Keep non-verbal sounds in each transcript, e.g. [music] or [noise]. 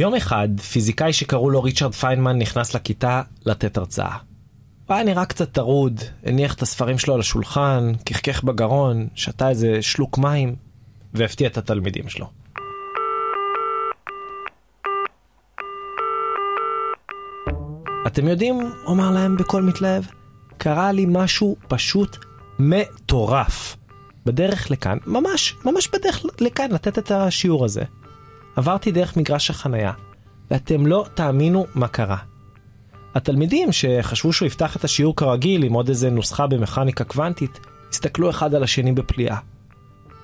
יום אחד, פיזיקאי שקראו לו ריצ'רד פיינמן נכנס לכיתה לתת הרצאה. הוא היה נראה קצת טרוד, הניח את הספרים שלו על השולחן, כחכך בגרון, שתה איזה שלוק מים, והפתיע את התלמידים שלו. אתם יודעים, אומר להם בקול מתלהב, קרה לי משהו פשוט מטורף. בדרך לכאן, ממש, ממש בדרך לכאן לתת את השיעור הזה. עברתי דרך מגרש החנייה, ואתם לא תאמינו מה קרה. התלמידים שחשבו שהוא יפתח את השיעור כרגיל עם עוד איזה נוסחה במכניקה קוונטית, הסתכלו אחד על השני בפליאה.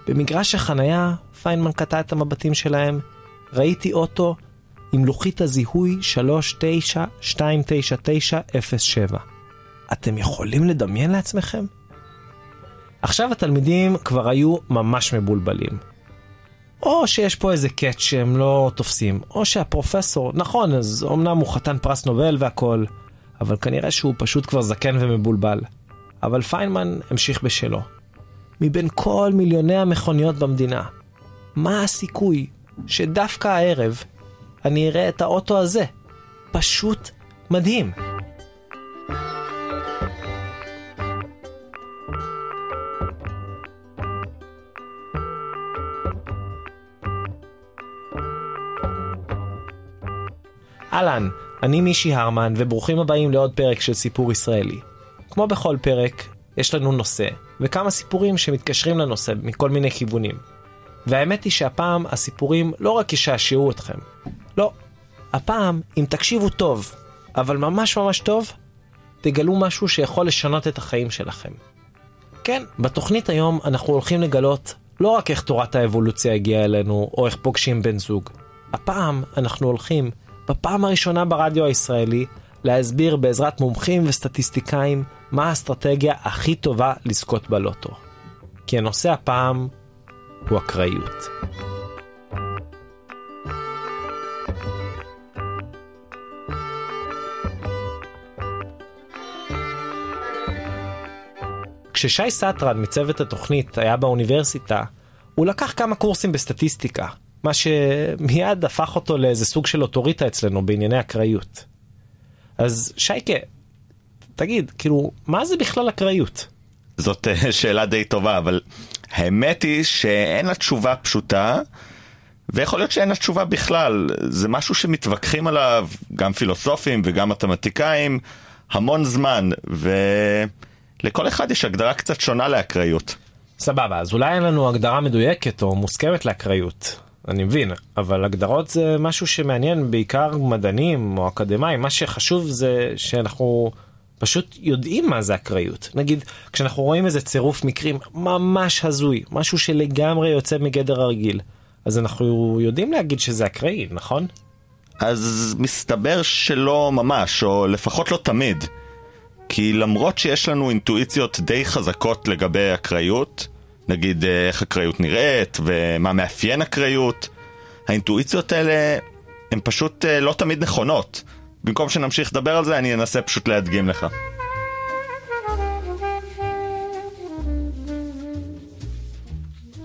במגרש החנייה, פיינמן קטע את המבטים שלהם, ראיתי אוטו עם לוחית הזיהוי 3929907. אתם יכולים לדמיין לעצמכם? עכשיו התלמידים כבר היו ממש מבולבלים. או שיש פה איזה קאץ' שהם לא תופסים, או שהפרופסור, נכון, אז אמנם הוא חתן פרס נובל והכל, אבל כנראה שהוא פשוט כבר זקן ומבולבל. אבל פיינמן המשיך בשלו. מבין כל מיליוני המכוניות במדינה, מה הסיכוי שדווקא הערב אני אראה את האוטו הזה? פשוט מדהים. אהלן, אני מישי הרמן, וברוכים הבאים לעוד פרק של סיפור ישראלי. כמו בכל פרק, יש לנו נושא, וכמה סיפורים שמתקשרים לנושא מכל מיני כיוונים. והאמת היא שהפעם הסיפורים לא רק ישעשעו אתכם. לא. הפעם, אם תקשיבו טוב, אבל ממש ממש טוב, תגלו משהו שיכול לשנות את החיים שלכם. כן, בתוכנית היום אנחנו הולכים לגלות לא רק איך תורת האבולוציה הגיעה אלינו, או איך פוגשים בן זוג. הפעם אנחנו הולכים בפעם הראשונה ברדיו הישראלי להסביר בעזרת מומחים וסטטיסטיקאים מה האסטרטגיה הכי טובה לזכות בלוטו. כי הנושא הפעם הוא אקראיות. כששי סטרן מצוות התוכנית היה באוניברסיטה, הוא לקח כמה קורסים בסטטיסטיקה, מה שמיד הפך אותו לאיזה סוג של אוטוריטה אצלנו בענייני אקראיות. אז שייקה, תגיד, כאילו, מה זה בכלל אקראיות? זאת אה, שאלה די טובה, אבל האמת היא שאין לה תשובה פשוטה, ויכול להיות שאין לה תשובה בכלל. זה משהו שמתווכחים עליו גם פילוסופים וגם מתמטיקאים המון זמן, ולכל אחד יש הגדרה קצת שונה לאקראיות. סבבה, אז אולי אין לנו הגדרה מדויקת או מוסכמת לאקראיות. אני מבין, אבל הגדרות זה משהו שמעניין בעיקר מדענים או אקדמאים, מה שחשוב זה שאנחנו פשוט יודעים מה זה אקראיות. נגיד, כשאנחנו רואים איזה צירוף מקרים ממש הזוי, משהו שלגמרי יוצא מגדר הרגיל, אז אנחנו יודעים להגיד שזה אקראי, נכון? אז מסתבר שלא ממש, או לפחות לא תמיד. כי למרות שיש לנו אינטואיציות די חזקות לגבי אקראיות, נגיד אה, איך אקראיות נראית ומה מאפיין אקראיות. האינטואיציות האלה הן פשוט אה, לא תמיד נכונות. במקום שנמשיך לדבר על זה, אני אנסה פשוט להדגים לך.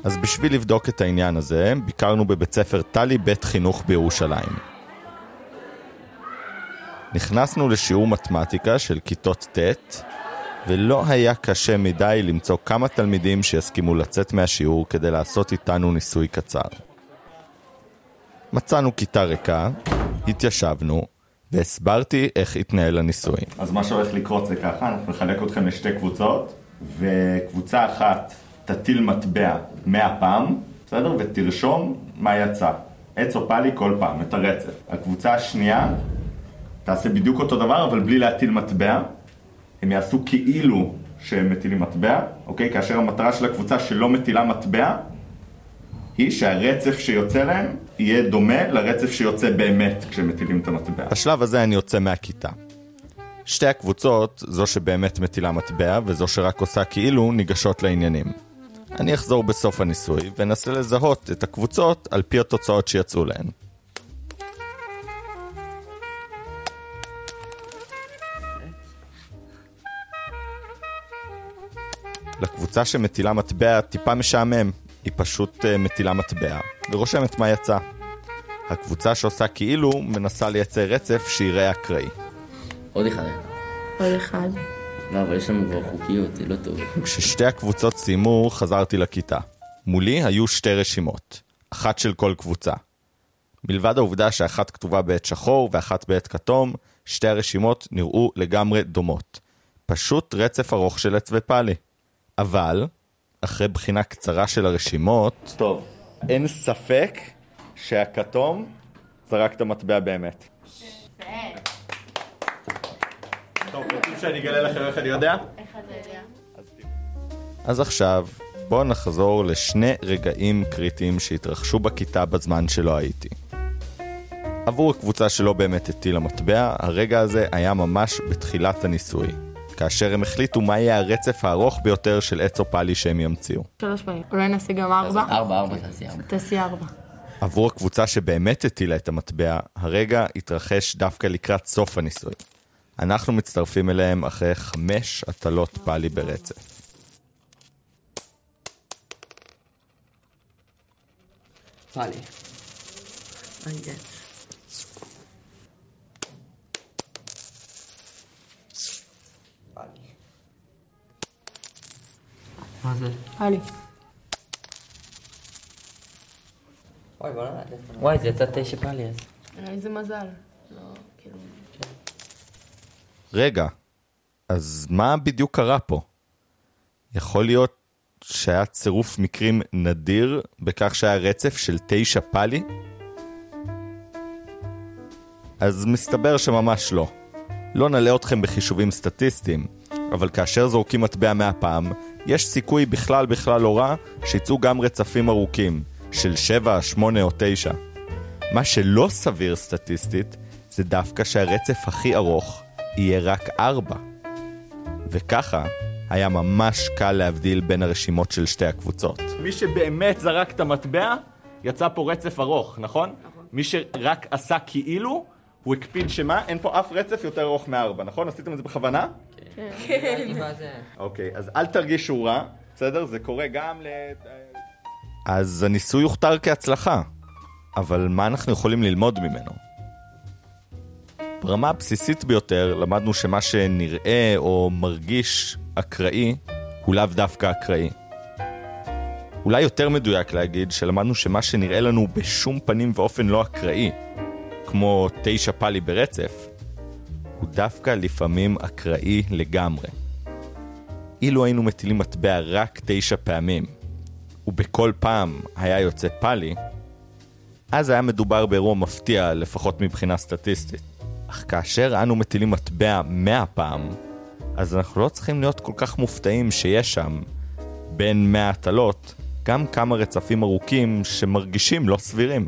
אז בשביל לבדוק את העניין הזה, ביקרנו בבית ספר טלי בית חינוך בירושלים. נכנסנו לשיעור מתמטיקה של כיתות ט', ולא היה קשה מדי למצוא כמה תלמידים שיסכימו לצאת מהשיעור כדי לעשות איתנו ניסוי קצר. מצאנו כיתה ריקה, התיישבנו, והסברתי איך התנהל הניסוי. אז מה שהולך לקרות זה ככה, אנחנו נחלק אתכם לשתי קבוצות, וקבוצה אחת תטיל מטבע 100 פעם, בסדר? ותרשום מה יצא. עץ או פאלי כל פעם, את הרצף. הקבוצה השנייה תעשה בדיוק אותו דבר, אבל בלי להטיל מטבע, הם יעשו כאילו שהם מטילים מטבע, אוקיי? כאשר המטרה של הקבוצה שלא מטילה מטבע היא שהרצף שיוצא להם יהיה דומה לרצף שיוצא באמת כשהם מטילים את המטבע. בשלב הזה אני יוצא מהכיתה. שתי הקבוצות, זו שבאמת מטילה מטבע וזו שרק עושה כאילו, ניגשות לעניינים. אני אחזור בסוף הניסוי ואנסה לזהות את הקבוצות על פי התוצאות שיצאו להן. לקבוצה שמטילה מטבע טיפה משעמם, היא פשוט uh, מטילה מטבע ורושמת מה יצא. הקבוצה שעושה כאילו מנסה לייצר רצף שיראה אקראי. עוד אחד. עוד אחד. לא, אבל יש לנו כבר חוקיות, זה לא טוב. כששתי הקבוצות סיימו, חזרתי לכיתה. מולי היו שתי רשימות, אחת של כל קבוצה. מלבד העובדה שאחת כתובה בעת שחור ואחת בעת כתום, שתי הרשימות נראו לגמרי דומות. פשוט רצף ארוך של עץ ופאלי. אבל, אחרי בחינה קצרה של הרשימות... טוב, אין ספק שהכתום זרק את המטבע באמת. טוב, רוצים שאני אגלה לכם איך אני יודע? איך אתה יודע? אז עכשיו, בואו נחזור לשני רגעים קריטיים שהתרחשו בכיתה בזמן שלא הייתי. עבור הקבוצה שלא באמת הטילה מטבע, הרגע הזה היה ממש בתחילת הניסוי, כאשר הם החליטו מה יהיה הרצף הארוך ביותר של עץ אופלי שהם ימציאו. שלוש פעמים. אולי נעשה גם ארבע? ארבע, ארבע, תעשי ארבע. תעשי ארבע. עבור הקבוצה שבאמת הטילה את המטבע, הרגע התרחש דווקא לקראת סוף הניסוי. אנחנו מצטרפים אליהם אחרי חמש הטלות פאלי ברצף. פאלי. מה זה? פאלי. וואי, בוא נראה. וואי, זה יצא תשע פאלי אז. איזה מזל. לא, כאילו... רגע, אז מה בדיוק קרה פה? יכול להיות שהיה צירוף מקרים נדיר בכך שהיה רצף של תשע פאלי? אז מסתבר שממש לא. לא נלאה אתכם בחישובים סטטיסטיים, אבל כאשר זורקים מטבע מהפעם, יש סיכוי בכלל בכלל לא רע שיצאו גם רצפים ארוכים, של 7, 8 או 9. מה שלא סביר סטטיסטית, זה דווקא שהרצף הכי ארוך יהיה רק 4. וככה, היה ממש קל להבדיל בין הרשימות של שתי הקבוצות. מי שבאמת זרק את המטבע, יצא פה רצף ארוך, נכון? נכון. מי שרק עשה כאילו, הוא הקפיד שמה? אין פה אף רצף יותר ארוך מארבע, נכון? עשיתם את זה בכוונה? כן. אוקיי, אז אל תרגישו רע, בסדר? זה קורה גם ל... אז הניסוי הוכתר כהצלחה, אבל מה אנחנו יכולים ללמוד ממנו? ברמה הבסיסית ביותר למדנו שמה שנראה או מרגיש אקראי הוא לאו דווקא אקראי. אולי יותר מדויק להגיד שלמדנו שמה שנראה לנו בשום פנים ואופן לא אקראי, כמו תשע פאלי ברצף, הוא דווקא לפעמים אקראי לגמרי. אילו היינו מטילים מטבע רק תשע פעמים, ובכל פעם היה יוצא פאלי, אז היה מדובר באירוע מפתיע, לפחות מבחינה סטטיסטית. אך כאשר אנו מטילים מטבע מאה פעם, אז אנחנו לא צריכים להיות כל כך מופתעים שיש שם, בין מאה הטלות, גם כמה רצפים ארוכים שמרגישים לא סבירים.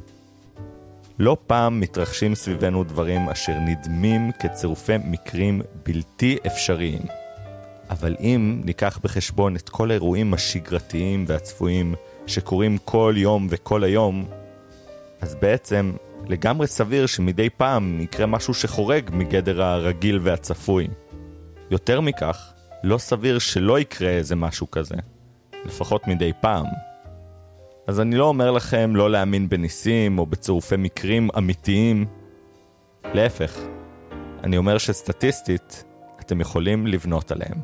לא פעם מתרחשים סביבנו דברים אשר נדמים כצירופי מקרים בלתי אפשריים. אבל אם ניקח בחשבון את כל האירועים השגרתיים והצפויים שקורים כל יום וכל היום, אז בעצם לגמרי סביר שמדי פעם יקרה משהו שחורג מגדר הרגיל והצפוי. יותר מכך, לא סביר שלא יקרה איזה משהו כזה, לפחות מדי פעם. אז אני לא אומר לכם לא להאמין בניסים או בצירופי מקרים אמיתיים. להפך, אני אומר שסטטיסטית, אתם יכולים לבנות עליהם.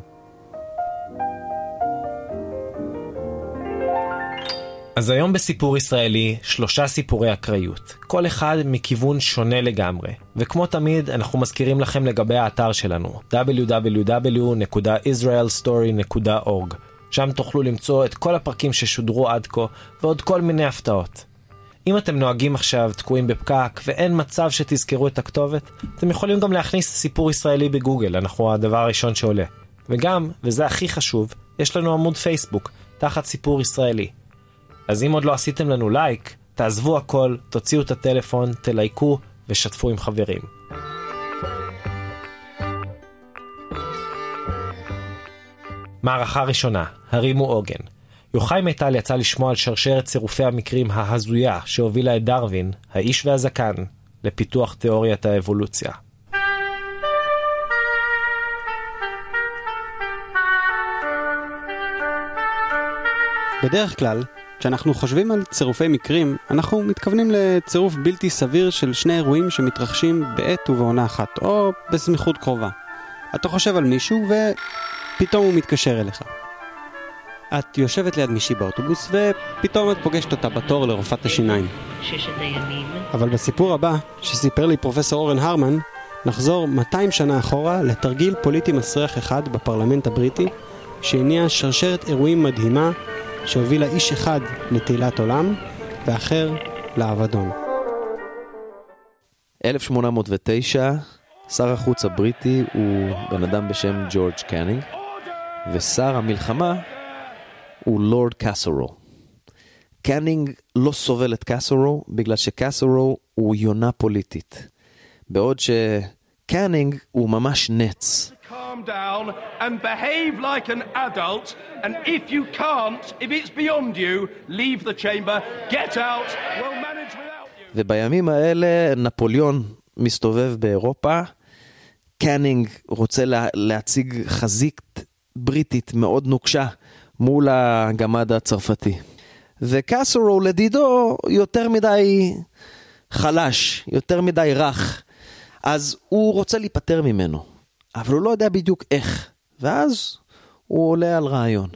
אז היום בסיפור ישראלי, שלושה סיפורי אקראיות, כל אחד מכיוון שונה לגמרי. וכמו תמיד, אנחנו מזכירים לכם לגבי האתר שלנו, www.israelstory.org. שם תוכלו למצוא את כל הפרקים ששודרו עד כה, ועוד כל מיני הפתעות. אם אתם נוהגים עכשיו תקועים בפקק ואין מצב שתזכרו את הכתובת, אתם יכולים גם להכניס סיפור ישראלי בגוגל, אנחנו הדבר הראשון שעולה. וגם, וזה הכי חשוב, יש לנו עמוד פייסבוק, תחת סיפור ישראלי. אז אם עוד לא עשיתם לנו לייק, תעזבו הכל, תוציאו את הטלפון, תלייקו ושתפו עם חברים. מערכה ראשונה, הרימו עוגן. יוחאי מיטל יצא לשמוע על שרשרת צירופי המקרים ההזויה שהובילה את דרווין, האיש והזקן, לפיתוח תיאוריית האבולוציה. בדרך כלל, כשאנחנו חושבים על צירופי מקרים, אנחנו מתכוונים לצירוף בלתי סביר של שני אירועים שמתרחשים בעת ובעונה אחת, או בסמיכות קרובה. אתה חושב על מישהו ופתאום הוא מתקשר אליך. את יושבת ליד מישהי באוטובוס ופתאום את פוגשת אותה בתור לרופאת השיניים. אבל בסיפור הבא, שסיפר לי פרופסור אורן הרמן, נחזור 200 שנה אחורה לתרגיל פוליטי מסריח אחד בפרלמנט הבריטי, שהניע שרשרת אירועים מדהימה שהובילה איש אחד לתהילת עולם ואחר לאבדון. 1809, שר החוץ הבריטי הוא בן אדם בשם ג'ורג' קנינג, ושר המלחמה הוא לורד קאסורו. קנינג לא סובל את קאסורו בגלל שקאסורו הוא יונה פוליטית. בעוד שקנינג הוא ממש נץ. calm down and behave like an adult. And if you can't, if it's beyond you, leave the chamber, get out, we'll manage without you. ובימים האלה נפוליאון מסתובב באירופה, קנינג רוצה לה, להציג חזית בריטית מאוד נוקשה מול הגמד הצרפתי. וקאסורו לדידו יותר מדי חלש, יותר מדי רך, אז הוא רוצה להיפטר ממנו, אבל הוא לא יודע בדיוק איך, ואז הוא עולה על רעיון.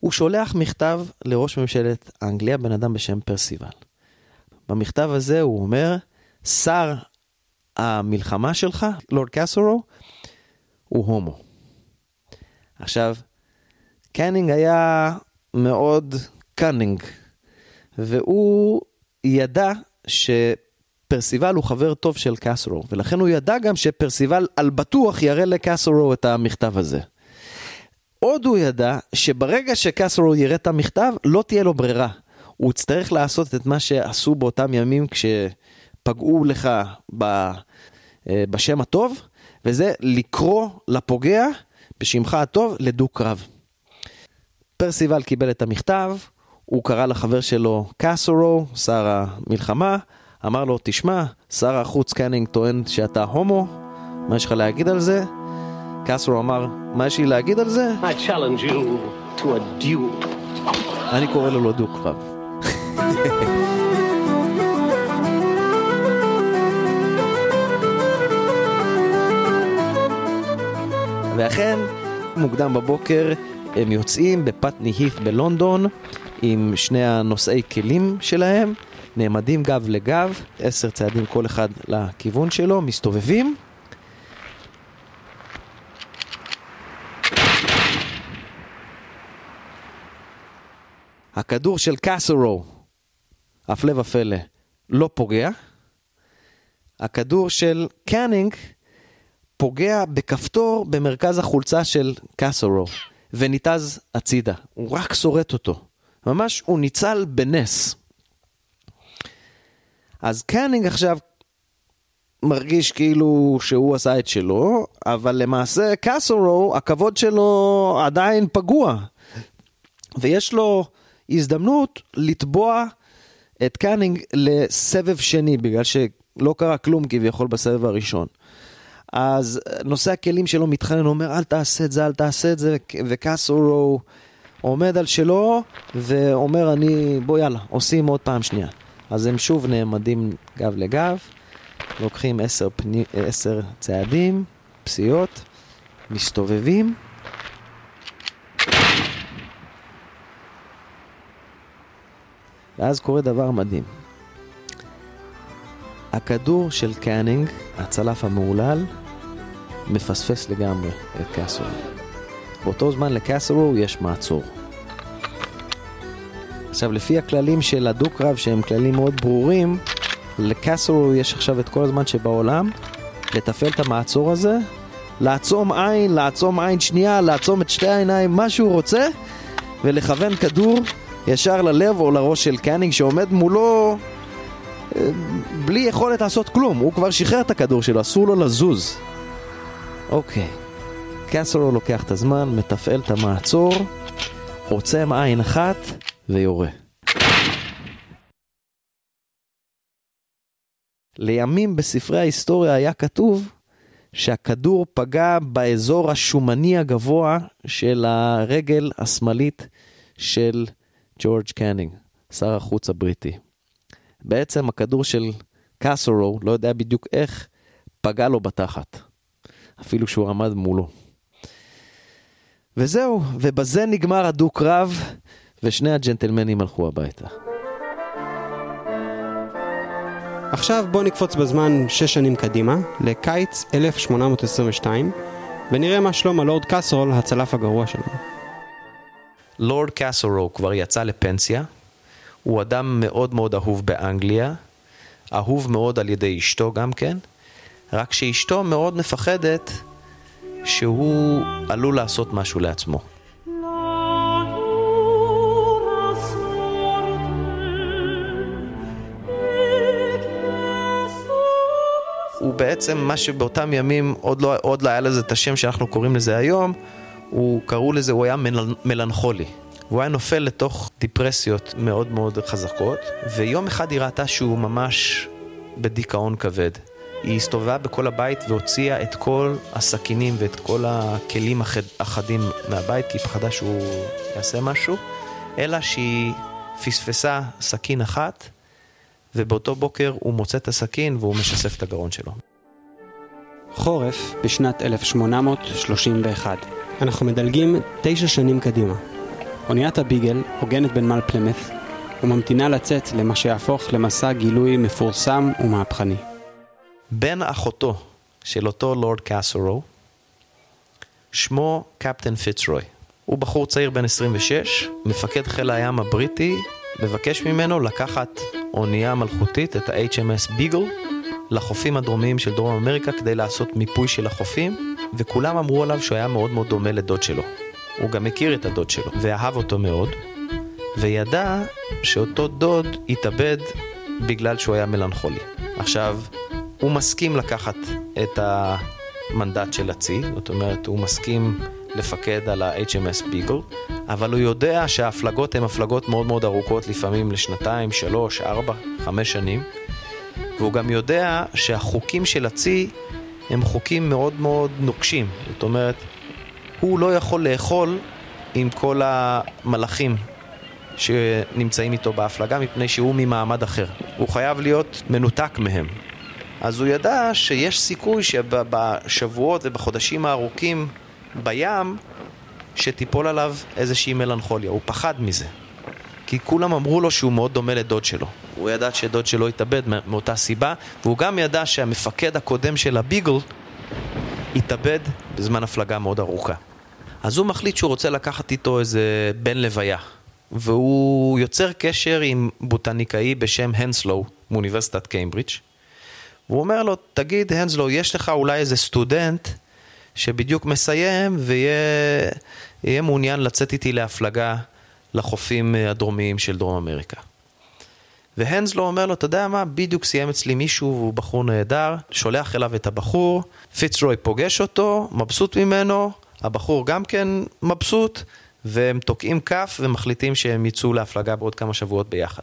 הוא שולח מכתב לראש ממשלת אנגליה, בן אדם בשם פרסיבל. במכתב הזה הוא אומר, שר המלחמה שלך, לורד קאסורו, הוא הומו. עכשיו, קנינג היה מאוד cunning, והוא ידע שפרסיבל הוא חבר טוב של קאסורו, ולכן הוא ידע גם שפרסיבל על בטוח יראה לקאסורו את המכתב הזה. עוד הוא ידע שברגע שקאסורו יראה את המכתב, לא תהיה לו ברירה. הוא יצטרך לעשות את מה שעשו באותם ימים כשפגעו לך ב, אה, בשם הטוב, וזה לקרוא לפוגע בשמך הטוב לדו-קרב. פרסיבל קיבל את המכתב, הוא קרא לחבר שלו קאסורו, שר המלחמה, אמר לו, תשמע, שר החוץ קנינג טוען שאתה הומו, מה יש לך להגיד על זה? קאסורו אמר, מה יש לי להגיד על זה? I challenge you to a duel. אני קורא לו לדו-קרב. [laughs] ואכן, מוקדם בבוקר הם יוצאים בפטני הית' בלונדון עם שני הנושאי כלים שלהם, נעמדים גב לגב, עשר צעדים כל אחד לכיוון שלו, מסתובבים. הכדור של קאסורו, הפלא ופלא, לא פוגע. הכדור של קאנינג פוגע בכפתור במרכז החולצה של קאסורו, וניתז הצידה. הוא רק שורט אותו. ממש, הוא ניצל בנס. אז קאנינג עכשיו מרגיש כאילו שהוא עשה את שלו, אבל למעשה קאסורו, הכבוד שלו עדיין פגוע. ויש לו הזדמנות לתבוע את קאנינג לסבב שני, בגלל שלא קרה כלום כביכול בסבב הראשון. אז נושא הכלים שלו מתחנן, הוא אומר, אל תעשה את זה, אל תעשה את זה, וקאסורו עומד על שלו, ואומר, אני, בוא יאללה, עושים עוד פעם שנייה. אז הם שוב נעמדים גב לגב, לוקחים עשר, פני, עשר צעדים, פסיעות, מסתובבים. ואז קורה דבר מדהים. הכדור של קאנינג, הצלף המהולל, מפספס לגמרי את קאסורו. באותו זמן לקאסורו יש מעצור. עכשיו, לפי הכללים של הדו-קרב, שהם כללים מאוד ברורים, לקאסורו יש עכשיו את כל הזמן שבעולם לתפעל את המעצור הזה, לעצום עין, לעצום עין שנייה, לעצום את שתי העיניים, מה שהוא רוצה, ולכוון כדור ישר ללב או לראש של קאנינג שעומד מולו אה, בלי יכולת לעשות כלום, הוא כבר שחרר את הכדור שלו, אסור לו לזוז. אוקיי, קאסורו לוקח את הזמן, מתפעל את המעצור, עוצם עין אחת ויורה. לימים בספרי ההיסטוריה היה כתוב שהכדור פגע באזור השומני הגבוה של הרגל השמאלית של ג'ורג' קנינג, שר החוץ הבריטי. בעצם הכדור של קאסורו, לא יודע בדיוק איך, פגע לו בתחת. אפילו שהוא עמד מולו. וזהו, ובזה נגמר הדו-קרב, ושני הג'נטלמנים הלכו הביתה. עכשיו בואו נקפוץ בזמן שש שנים קדימה, לקיץ 1822, ונראה מה שלום הלורד קאסרול, הצלף הגרוע שלנו. לורד קאסורו כבר יצא לפנסיה, הוא אדם מאוד מאוד אהוב באנגליה, אהוב מאוד על ידי אשתו גם כן, רק שאשתו מאוד מפחדת שהוא עלול לעשות משהו לעצמו. הוא בעצם מה שבאותם ימים עוד לא, עוד לא היה לזה את השם שאנחנו קוראים לזה היום, הוא קראו לזה, הוא היה מל, מלנכולי. הוא היה נופל לתוך דיפרסיות מאוד מאוד חזקות, ויום אחד היא ראתה שהוא ממש בדיכאון כבד. היא הסתובבה בכל הבית והוציאה את כל הסכינים ואת כל הכלים החדים מהבית, כי היא פחדה שהוא יעשה משהו, אלא שהיא פספסה סכין אחת, ובאותו בוקר הוא מוצא את הסכין והוא משסף את הגרון שלו. חורף בשנת 1831. אנחנו מדלגים תשע שנים קדימה. אוניית הביגל הוגנת בנמל פלמת' וממתינה לצאת למה שיהפוך למסע גילוי מפורסם ומהפכני. בן אחותו של אותו לורד קאסורו, שמו קפטן פיצרוי. הוא בחור צעיר בן 26, מפקד חיל הים הבריטי, מבקש ממנו לקחת אונייה מלכותית, את ה-HMS ביגל, לחופים הדרומיים של דרום אמריקה כדי לעשות מיפוי של החופים, וכולם אמרו עליו שהוא היה מאוד מאוד דומה לדוד שלו. הוא גם הכיר את הדוד שלו, ואהב אותו מאוד, וידע שאותו דוד התאבד בגלל שהוא היה מלנכולי. עכשיו, הוא מסכים לקחת את המנדט של הצי, זאת אומרת, הוא מסכים לפקד על ה-HMS ביגל, אבל הוא יודע שההפלגות הן הפלגות מאוד מאוד ארוכות, לפעמים לשנתיים, שלוש, ארבע, חמש שנים, והוא גם יודע שהחוקים של הצי הם חוקים מאוד מאוד נוקשים, זאת אומרת, הוא לא יכול לאכול עם כל המלאכים שנמצאים איתו בהפלגה מפני שהוא ממעמד אחר. הוא חייב להיות מנותק מהם. אז הוא ידע שיש סיכוי שבשבועות ובחודשים הארוכים בים שתיפול עליו איזושהי מלנכוליה. הוא פחד מזה. כי כולם אמרו לו שהוא מאוד דומה לדוד שלו. הוא ידע שדוד שלו התאבד מאותה סיבה, והוא גם ידע שהמפקד הקודם של הביגל התאבד בזמן הפלגה מאוד ארוכה. אז הוא מחליט שהוא רוצה לקחת איתו איזה בן לוויה. והוא יוצר קשר עם בוטניקאי בשם הנסלו מאוניברסיטת קיימברידג'. והוא אומר לו, תגיד הנסלו, יש לך אולי איזה סטודנט שבדיוק מסיים ויהיה מעוניין לצאת איתי להפלגה לחופים הדרומיים של דרום אמריקה. והנסלו אומר לו, אתה יודע מה, בדיוק סיים אצלי מישהו והוא בחור נהדר, שולח אליו את הבחור, פיצרוי פוגש אותו, מבסוט ממנו, הבחור גם כן מבסוט, והם תוקעים כף ומחליטים שהם יצאו להפלגה בעוד כמה שבועות ביחד.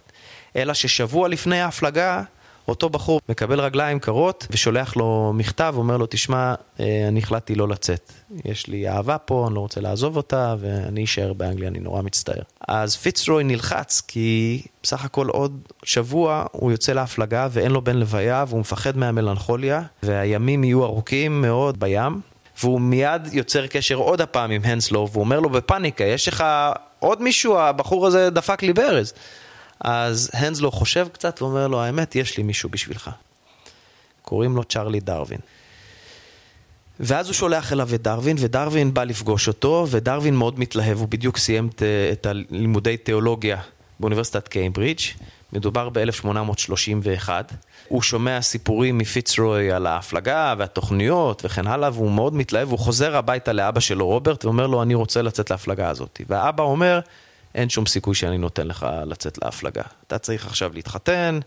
אלא ששבוע לפני ההפלגה, אותו בחור מקבל רגליים קרות ושולח לו מכתב, אומר לו, תשמע, אה, אני החלטתי לא לצאת. יש לי אהבה פה, אני לא רוצה לעזוב אותה, ואני אשאר באנגליה, אני נורא מצטער. אז פיצרוי נלחץ, כי בסך הכל עוד שבוע הוא יוצא להפלגה ואין לו בן לוויה, והוא מפחד מהמלנכוליה, והימים יהיו ארוכים מאוד בים. והוא מיד יוצר קשר עוד הפעם עם הנסלו, והוא אומר לו בפאניקה, יש לך עוד מישהו, הבחור הזה דפק לי ברז. אז הנסלו חושב קצת ואומר לו, האמת, יש לי מישהו בשבילך. קוראים לו צ'רלי דרווין. ואז הוא שולח אליו את דרווין, ודרווין בא לפגוש אותו, ודרווין מאוד מתלהב, הוא בדיוק סיים את הלימודי תיאולוגיה באוניברסיטת קיימברידג', מדובר ב-1831. הוא שומע סיפורים מפיצרוי על ההפלגה והתוכניות וכן הלאה, והוא מאוד מתלהב, הוא חוזר הביתה לאבא שלו רוברט ואומר לו, אני רוצה לצאת להפלגה הזאת. והאבא אומר, אין שום סיכוי שאני נותן לך לצאת להפלגה. אתה צריך עכשיו להתחתן,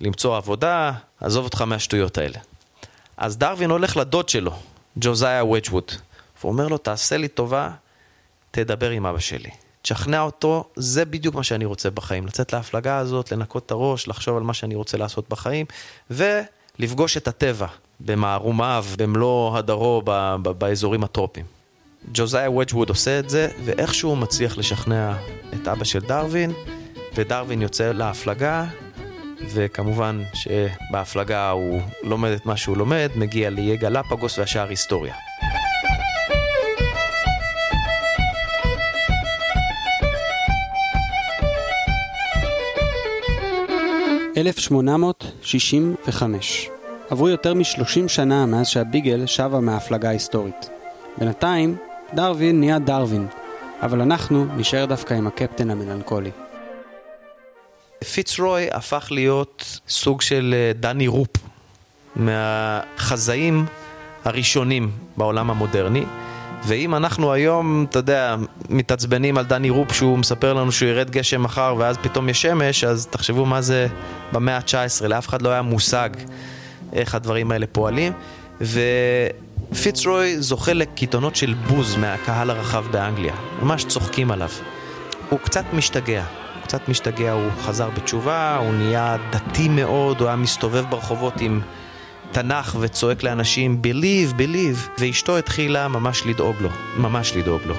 למצוא עבודה, עזוב אותך מהשטויות האלה. אז דרווין הולך לדוד שלו, ג'וזאיה וג'ווד, ואומר לו, תעשה לי טובה, תדבר עם אבא שלי. תשכנע אותו, זה בדיוק מה שאני רוצה בחיים. לצאת להפלגה הזאת, לנקות את הראש, לחשוב על מה שאני רוצה לעשות בחיים, ולפגוש את הטבע במערומיו, במלוא הדרו, באזורים הטרופיים. ג'וזאיה וג'ווד עושה את זה, ואיכשהו הוא מצליח לשכנע את אבא של דרווין, ודרווין יוצא להפלגה, וכמובן שבהפלגה הוא לומד את מה שהוא לומד, מגיע לאיי גלפגוס והשאר היסטוריה. 1865. עברו יותר מ-30 שנה מאז שהביגל שבה מההפלגה ההיסטורית. בינתיים, דרווין נהיה דרווין, אבל אנחנו נשאר דווקא עם הקפטן המלנכולי. פיצרוי הפך להיות סוג של אה, דני רופ מהחזאים הראשונים בעולם המודרני. ואם אנחנו היום, אתה יודע, מתעצבנים על דני רופ שהוא מספר לנו שהוא ירד גשם מחר ואז פתאום יש שמש, אז תחשבו מה זה במאה ה-19, לאף אחד לא היה מושג איך הדברים האלה פועלים. ופיצרוי זוכה לקיתונות של בוז מהקהל הרחב באנגליה, ממש צוחקים עליו. הוא קצת משתגע, הוא קצת משתגע, הוא חזר בתשובה, הוא נהיה דתי מאוד, הוא היה מסתובב ברחובות עם... תנ"ך וצועק לאנשים Believe, Believe, ואשתו התחילה ממש לדאוג לו, ממש לדאוג לו.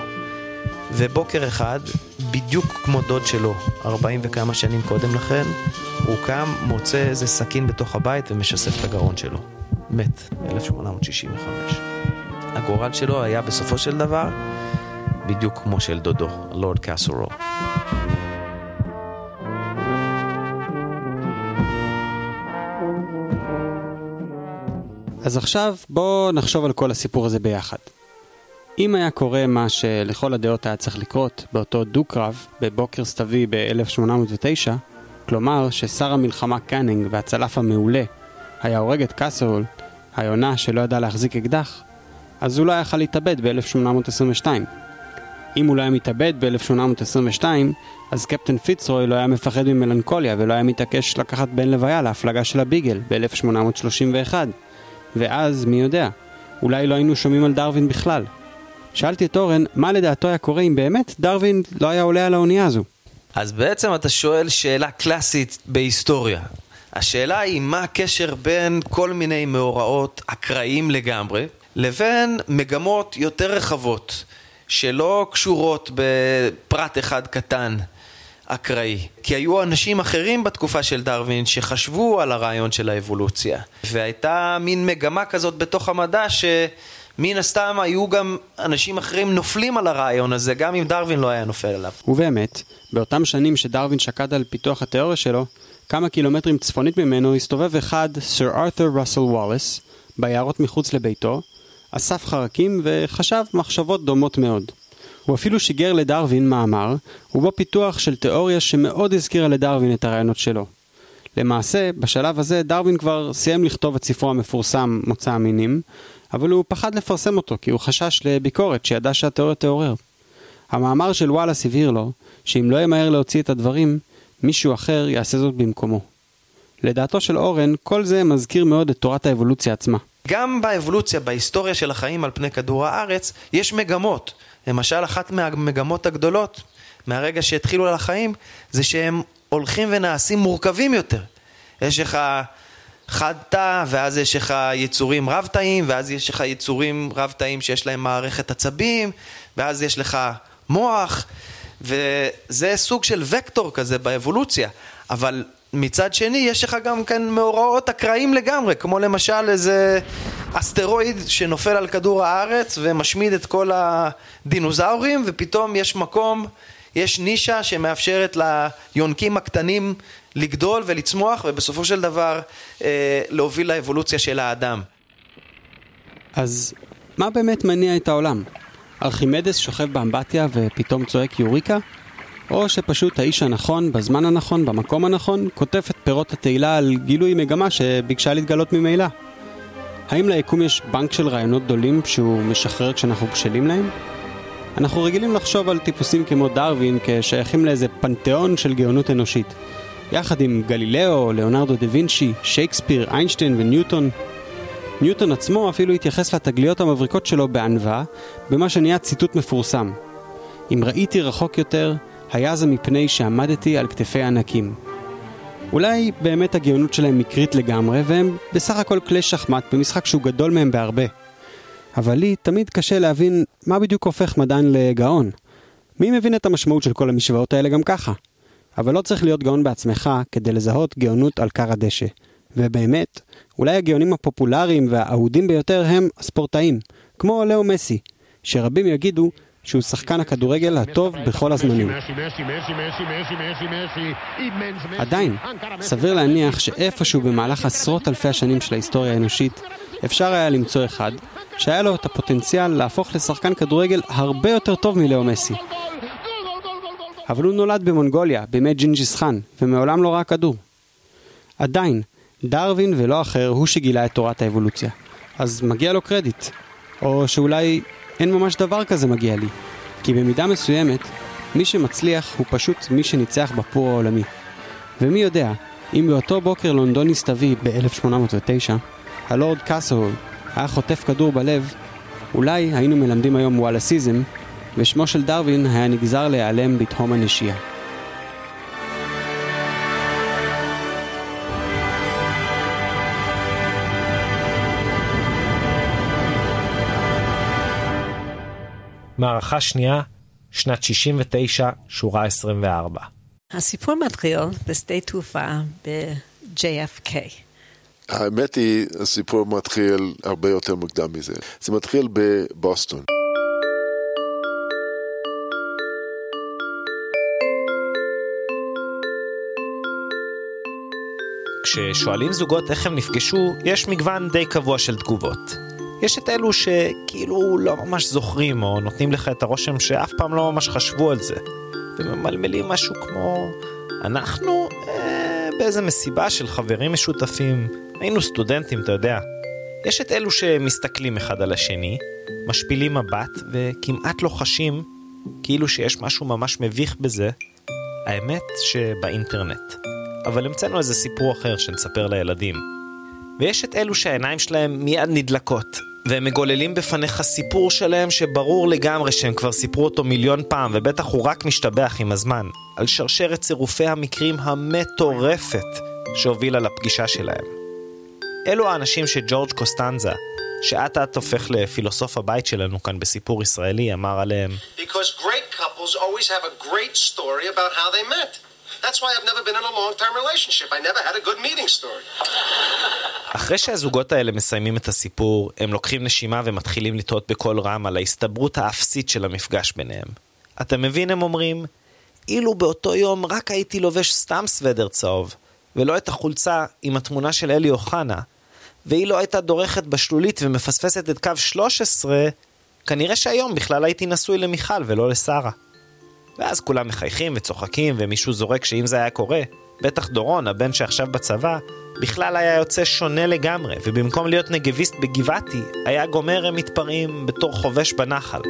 ובוקר אחד, בדיוק כמו דוד שלו, 40 וכמה שנים קודם לכן, הוא קם, מוצא איזה סכין בתוך הבית ומשסף את הגרון שלו. מת, 1865. הגורל שלו היה בסופו של דבר בדיוק כמו של דודו, לורד קאסורו. אז עכשיו בואו נחשוב על כל הסיפור הזה ביחד. אם היה קורה מה שלכל הדעות היה צריך לקרות באותו דו-קרב בבוקר סתווי ב-1809, כלומר ששר המלחמה קאנינג והצלף המעולה היה הורג את קאסרול, היונה שלא ידע להחזיק אקדח, אז הוא לא יכל להתאבד ב-1822. אם הוא לא היה מתאבד ב-1822, אז קפטן פיצרוי לא היה מפחד ממלנכוליה ולא היה מתעקש לקחת בן לוויה להפלגה של הביגל ב-1831. ואז, מי יודע, אולי לא היינו שומעים על דרווין בכלל. שאלתי את אורן, מה לדעתו היה קורה אם באמת דרווין לא היה עולה על האונייה הזו? אז בעצם אתה שואל שאלה קלאסית בהיסטוריה. השאלה היא מה הקשר בין כל מיני מאורעות אקראיים לגמרי, לבין מגמות יותר רחבות, שלא קשורות בפרט אחד קטן. אקראי. כי היו אנשים אחרים בתקופה של דרווין שחשבו על הרעיון של האבולוציה. והייתה מין מגמה כזאת בתוך המדע שמן הסתם היו גם אנשים אחרים נופלים על הרעיון הזה, גם אם דרווין לא היה נופל עליו. ובאמת, באותם שנים שדרווין שקד על פיתוח התיאוריה שלו, כמה קילומטרים צפונית ממנו הסתובב אחד, סר ארת'ר ראסל וואלס, ביערות מחוץ לביתו, אסף חרקים וחשב מחשבות דומות מאוד. הוא אפילו שיגר לדרווין מאמר, ובו פיתוח של תיאוריה שמאוד הזכירה לדרווין את הרעיונות שלו. למעשה, בשלב הזה דרווין כבר סיים לכתוב את ספרו המפורסם מוצא המינים, אבל הוא פחד לפרסם אותו כי הוא חשש לביקורת שידע שהתיאוריה תעורר. המאמר של וואלאס הבהיר לו שאם לא ימהר להוציא את הדברים, מישהו אחר יעשה זאת במקומו. לדעתו של אורן, כל זה מזכיר מאוד את תורת האבולוציה עצמה. גם באבולוציה, בהיסטוריה של החיים על פני כדור הארץ, יש מגמות. למשל, אחת מהמגמות הגדולות מהרגע שהתחילו על החיים, זה שהם הולכים ונעשים מורכבים יותר. יש לך חד תא, ואז יש לך יצורים רב-תאים, ואז יש לך יצורים רב-תאים שיש להם מערכת עצבים, ואז יש לך מוח, וזה סוג של וקטור כזה באבולוציה. אבל מצד שני, יש לך גם כאן מאורעות אקראיים לגמרי, כמו למשל איזה אסטרואיד שנופל על כדור הארץ ומשמיד את כל הדינוזאורים, ופתאום יש מקום, יש נישה שמאפשרת ליונקים הקטנים לגדול ולצמוח, ובסופו של דבר אה, להוביל לאבולוציה של האדם. אז מה באמת מניע את העולם? ארכימדס שוכב באמבטיה ופתאום צועק יוריקה? או שפשוט האיש הנכון, בזמן הנכון, במקום הנכון, קוטף את פירות התהילה על גילוי מגמה שביקשה להתגלות ממילא. האם ליקום יש בנק של רעיונות גדולים שהוא משחרר כשאנחנו בשלים להם? אנחנו רגילים לחשוב על טיפוסים כמו דרווין כשייכים לאיזה פנתיאון של גאונות אנושית. יחד עם גלילאו, ליאונרדו דה וינצ'י, שייקספיר, איינשטיין וניוטון. ניוטון עצמו אפילו התייחס לתגליות המבריקות שלו בענווה, במה שנהיה ציטוט מפורסם. אם ראיתי רחוק יותר, היה זה מפני שעמדתי על כתפי ענקים. אולי באמת הגאונות שלהם מקרית לגמרי, והם בסך הכל כלי שחמט במשחק שהוא גדול מהם בהרבה. אבל לי תמיד קשה להבין מה בדיוק הופך מדען לגאון. מי מבין את המשמעות של כל המשוואות האלה גם ככה? אבל לא צריך להיות גאון בעצמך כדי לזהות גאונות על כר הדשא. ובאמת, אולי הגאונים הפופולריים והאהודים ביותר הם הספורטאים, כמו לאו מסי, שרבים יגידו שהוא שחקן הכדורגל הטוב בכל הזמנים. עדיין, סביר להניח שאיפשהו במהלך עשרות אלפי השנים של ההיסטוריה האנושית, אפשר היה למצוא אחד שהיה לו את הפוטנציאל להפוך לשחקן כדורגל הרבה יותר טוב מלאו מסי. אבל הוא נולד במונגוליה, בימי ג'ינג'יס חאן, ומעולם לא ראה כדור. עדיין, דרווין ולא אחר הוא שגילה את תורת האבולוציה. אז מגיע לו קרדיט. או שאולי אין ממש דבר כזה מגיע לי. כי במידה מסוימת, מי שמצליח הוא פשוט מי שניצח בפור העולמי. ומי יודע, אם באותו בוקר לונדוני סתווי ב-1809, הלורד קאסהול היה חוטף כדור בלב, אולי היינו מלמדים היום וואלאסיזם, ושמו של דרווין היה נגזר להיעלם בתהום הנשייה. מערכה שנייה, שנת 69, שורה 24. הסיפור מתחיל בשדה תעופה ב-JFK. האמת היא, הסיפור מתחיל הרבה יותר מוקדם מזה. זה מתחיל בבוסטון. כששואלים זוגות איך הם נפגשו, יש מגוון די קבוע של תגובות. יש את אלו שכאילו לא ממש זוכרים, או נותנים לך את הרושם שאף פעם לא ממש חשבו על זה. וממלמלים משהו כמו, אנחנו אה, באיזה מסיבה של חברים משותפים, היינו סטודנטים, אתה יודע. יש את אלו שמסתכלים אחד על השני, משפילים מבט, וכמעט לא חשים כאילו שיש משהו ממש מביך בזה. האמת שבאינטרנט. אבל המצאנו איזה סיפור אחר שנספר לילדים. ויש את אלו שהעיניים שלהם מיד נדלקות, והם מגוללים בפניך סיפור שלהם שברור לגמרי שהם כבר סיפרו אותו מיליון פעם, ובטח הוא רק משתבח עם הזמן, על שרשרת צירופי המקרים המטורפת שהובילה לפגישה שלהם. אלו האנשים שג'ורג' קוסטנזה, שאט אט הופך לפילוסוף הבית שלנו כאן בסיפור ישראלי, אמר עליהם. That's why I've never been in a long-term relationship. I never had a good meeting story. אחרי שהזוגות האלה מסיימים את הסיפור, הם לוקחים נשימה ומתחילים לטעות בקול רם על ההסתברות האפסית של המפגש ביניהם. אתה מבין, הם אומרים, אילו באותו יום רק הייתי לובש סתם סוודר צהוב, ולא את החולצה עם התמונה של אלי אוחנה, והיא לא הייתה דורכת בשלולית ומפספסת את קו 13, כנראה שהיום בכלל הייתי נשוי למיכל ולא לשרה. ואז כולם מחייכים וצוחקים, ומישהו זורק שאם זה היה קורה, בטח דורון, הבן שעכשיו בצבא, בכלל היה יוצא שונה לגמרי, ובמקום להיות נגביסט בגבעתי, היה גומר הם מתפרעים בתור חובש בנחל.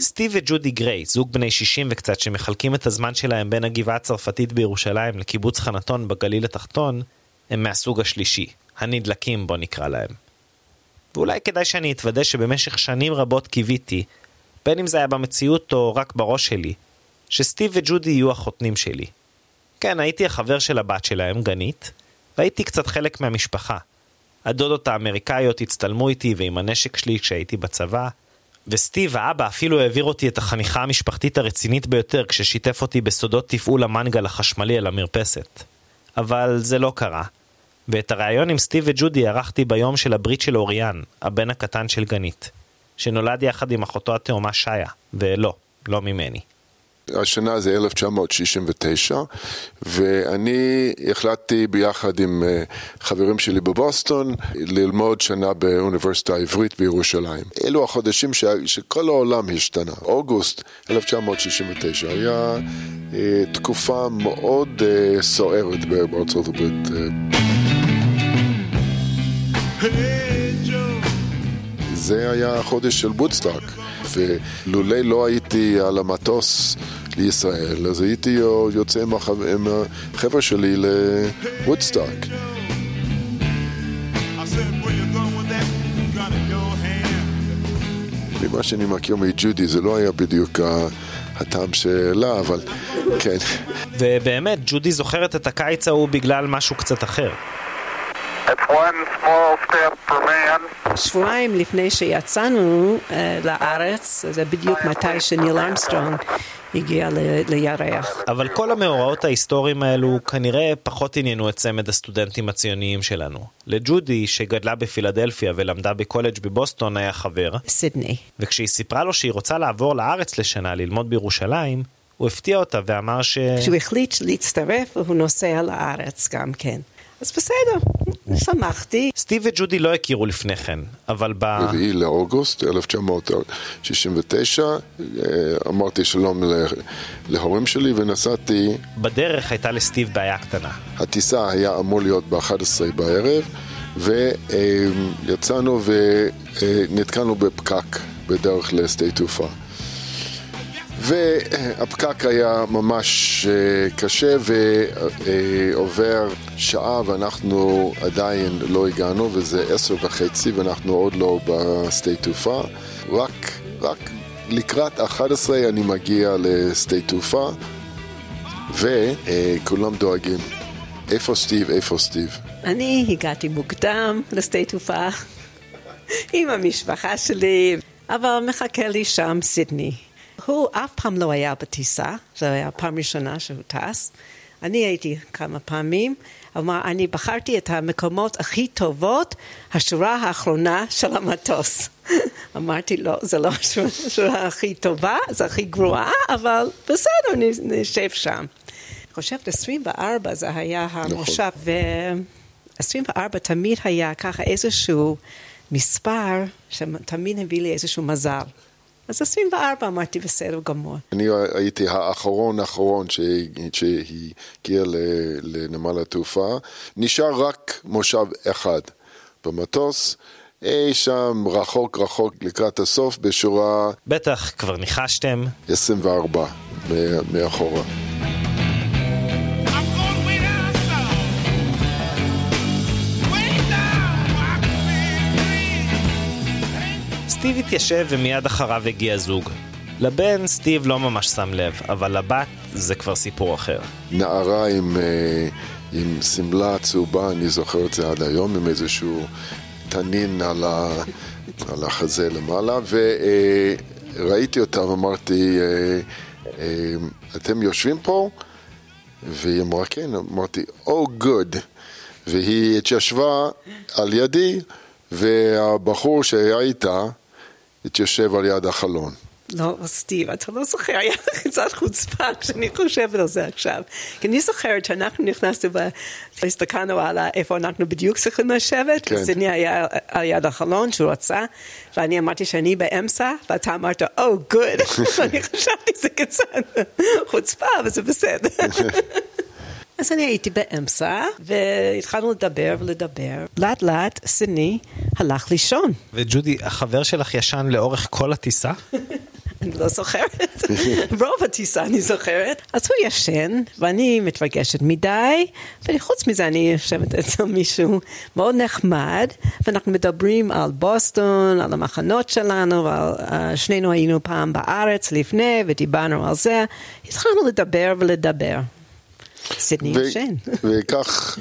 סטיב וג'ודי גריי, זוג בני 60 וקצת שמחלקים את הזמן שלהם בין הגבעה הצרפתית בירושלים לקיבוץ חנתון בגליל התחתון, הם מהסוג השלישי, הנדלקים בוא נקרא להם. ואולי כדאי שאני אתוודה שבמשך שנים רבות קיוויתי, בין אם זה היה במציאות או רק בראש שלי, שסטיב וג'ודי יהיו החותנים שלי. כן, הייתי החבר של הבת שלהם, גנית, והייתי קצת חלק מהמשפחה. הדודות האמריקאיות הצטלמו איתי ועם הנשק שלי כשהייתי בצבא, וסטיב, האבא, אפילו העביר אותי את החניכה המשפחתית הרצינית ביותר כששיתף אותי בסודות תפעול המנגל החשמלי על המרפסת. אבל זה לא קרה. ואת הריאיון עם סטיב וג'ודי ערכתי ביום של הברית של אוריאן, הבן הקטן של גנית, שנולד יחד עם אחותו התאומה שיה, ולא, לא ממני. השנה זה 1969, ואני החלטתי ביחד עם אה, חברים שלי בבוסטון ללמוד שנה באוניברסיטה העברית בירושלים. אלו החודשים ש... שכל העולם השתנה. אוגוסט 1969 היה אה, תקופה מאוד אה, סוערת בארצות הברית. זה היה החודש של וודסטאק, ולולי לא הייתי על המטוס לישראל, אז הייתי יוצא עם, החבר, עם החבר'ה שלי לוודסטאק. ממה שאני מכיר מג'ודי, זה לא היה בדיוק הטעם שלה, אבל כן. ובאמת, ג'ודי זוכרת את הקיץ ההוא בגלל משהו קצת אחר. שבועיים לפני שיצאנו uh, לארץ, זה בדיוק מתי שניל ארמסטרונג הגיע ל- לירח. אבל כל המאורעות ההיסטוריים האלו כנראה פחות עניינו את צמד הסטודנטים הציוניים שלנו. לג'ודי, שגדלה בפילדלפיה ולמדה בקולג' בבוסטון, היה חבר. סידני. וכשהיא סיפרה לו שהיא רוצה לעבור לארץ לשנה ללמוד בירושלים, הוא הפתיע אותה ואמר ש... כשהוא החליט להצטרף, הוא נוסע לארץ גם כן. אז בסדר, שמחתי. סטיב וג'ודי לא הכירו לפני כן, אבל ב... רביעי לאוגוסט 1969, אמרתי שלום להורים שלי ונסעתי. בדרך הייתה לסטיב בעיה קטנה. הטיסה היה אמור להיות ב-11 בערב, ויצאנו ונתקענו בפקק בדרך לשדה תעופה. והפקק היה ממש קשה ועובר שעה ואנחנו עדיין לא הגענו וזה עשר וחצי ואנחנו עוד לא בשדה תעופה. רק, רק לקראת 11 אני מגיע לשדה תעופה וכולם דואגים. איפה סטיב, איפה סטיב? אני הגעתי מוקדם לשדה תעופה [laughs] עם המשפחה שלי אבל מחכה לי שם סידני הוא אף פעם לא היה בטיסה, זו הייתה פעם ראשונה שהוא טס. אני הייתי כמה פעמים, אבל אני בחרתי את המקומות הכי טובות, השורה האחרונה של המטוס. [laughs] אמרתי, לא, זה לא השורה הכי טובה, זה הכי גרועה, אבל בסדר, נשב שם. אני חושבת 24 זה היה המושב, ו-24 תמיד היה ככה איזשהו מספר שתמיד הביא לי איזשהו מזל. אז 24 אמרתי בסדר גמור. אני הייתי האחרון האחרון שהגיע לנמל התעופה. נשאר רק מושב אחד במטוס. אי שם רחוק רחוק לקראת הסוף בשורה... בטח, כבר ניחשתם. 24 מאחורה. סטיב התיישב ומיד אחריו הגיע זוג. לבן סטיב לא ממש שם לב, אבל לבת זה כבר סיפור אחר. נערה עם, עם שמלה צהובה, אני זוכר את זה עד היום, עם איזשהו תנין על, ה, על החזה למעלה, וראיתי אותה ואמרתי, אתם יושבים פה? והיא אמרה כן, אמרתי, oh, גוד. והיא התיישבה על ידי, והבחור שהיה איתה, התיישב על יד החלון. לא, סטיב, אתה לא זוכר, היה לך קצת חוצפה כשאני חושבת על זה עכשיו. כי אני זוכרת שאנחנו נכנסנו והסתכלנו על איפה אנחנו בדיוק צריכים לשבת, כן. סידני היה על יד החלון שהוא רצה, ואני אמרתי שאני באמצע, ואתה אמרת, או, oh, גוד. [laughs] ואני חשבתי שזה קצת חוצפה, אבל זה בסדר. [laughs] אז אני הייתי באמצע, והתחלנו לדבר ולדבר. לאט לאט סיני הלך לישון. וג'ודי, החבר שלך ישן לאורך כל הטיסה? [laughs] אני לא זוכרת, [laughs] רוב הטיסה אני זוכרת. אז הוא ישן, ואני מתרגשת מדי, וחוץ מזה אני יושבת אצל מישהו מאוד נחמד, ואנחנו מדברים על בוסטון, על המחנות שלנו, ועל, uh, שנינו היינו פעם בארץ לפני, ודיברנו על זה. התחלנו לדבר ולדבר. סידני ישן. וכך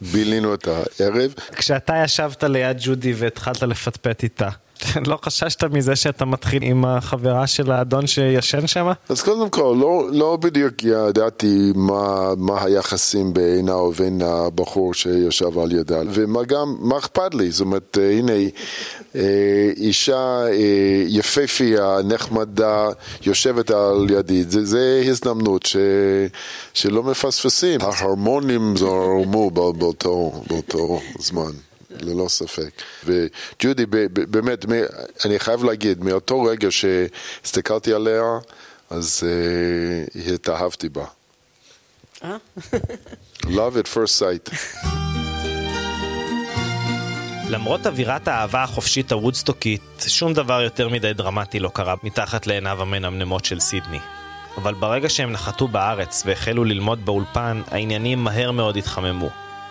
בילינו את הערב. כשאתה ישבת ליד ג'ודי והתחלת לפטפט איתה. [laughs] לא חששת מזה שאתה מתחיל עם החברה של האדון שישן שם? אז קודם כל, לא, לא בדיוק ידעתי מה, מה היחסים בינה ובין הבחור שישב על ידה, ומה גם, מה אכפת לי? זאת אומרת, הנה, אישה יפהפייה, נחמדה, יושבת על ידי, זה, זה הזדמנות ש, שלא מפספסים. ההרמונים זרמו באותו, באותו זמן. ללא ספק. וג'ודי, באמת, אני חייב להגיד, מאותו רגע שהסתכלתי עליה, אז uh, התאהבתי בה. [laughs] Love at first sight. למרות אווירת האהבה החופשית הוודסטוקית, שום דבר יותר מדי דרמטי לא קרה מתחת לעיניו המנמנמות של סידני. אבל ברגע שהם נחתו בארץ והחלו ללמוד באולפן, העניינים מהר מאוד התחממו.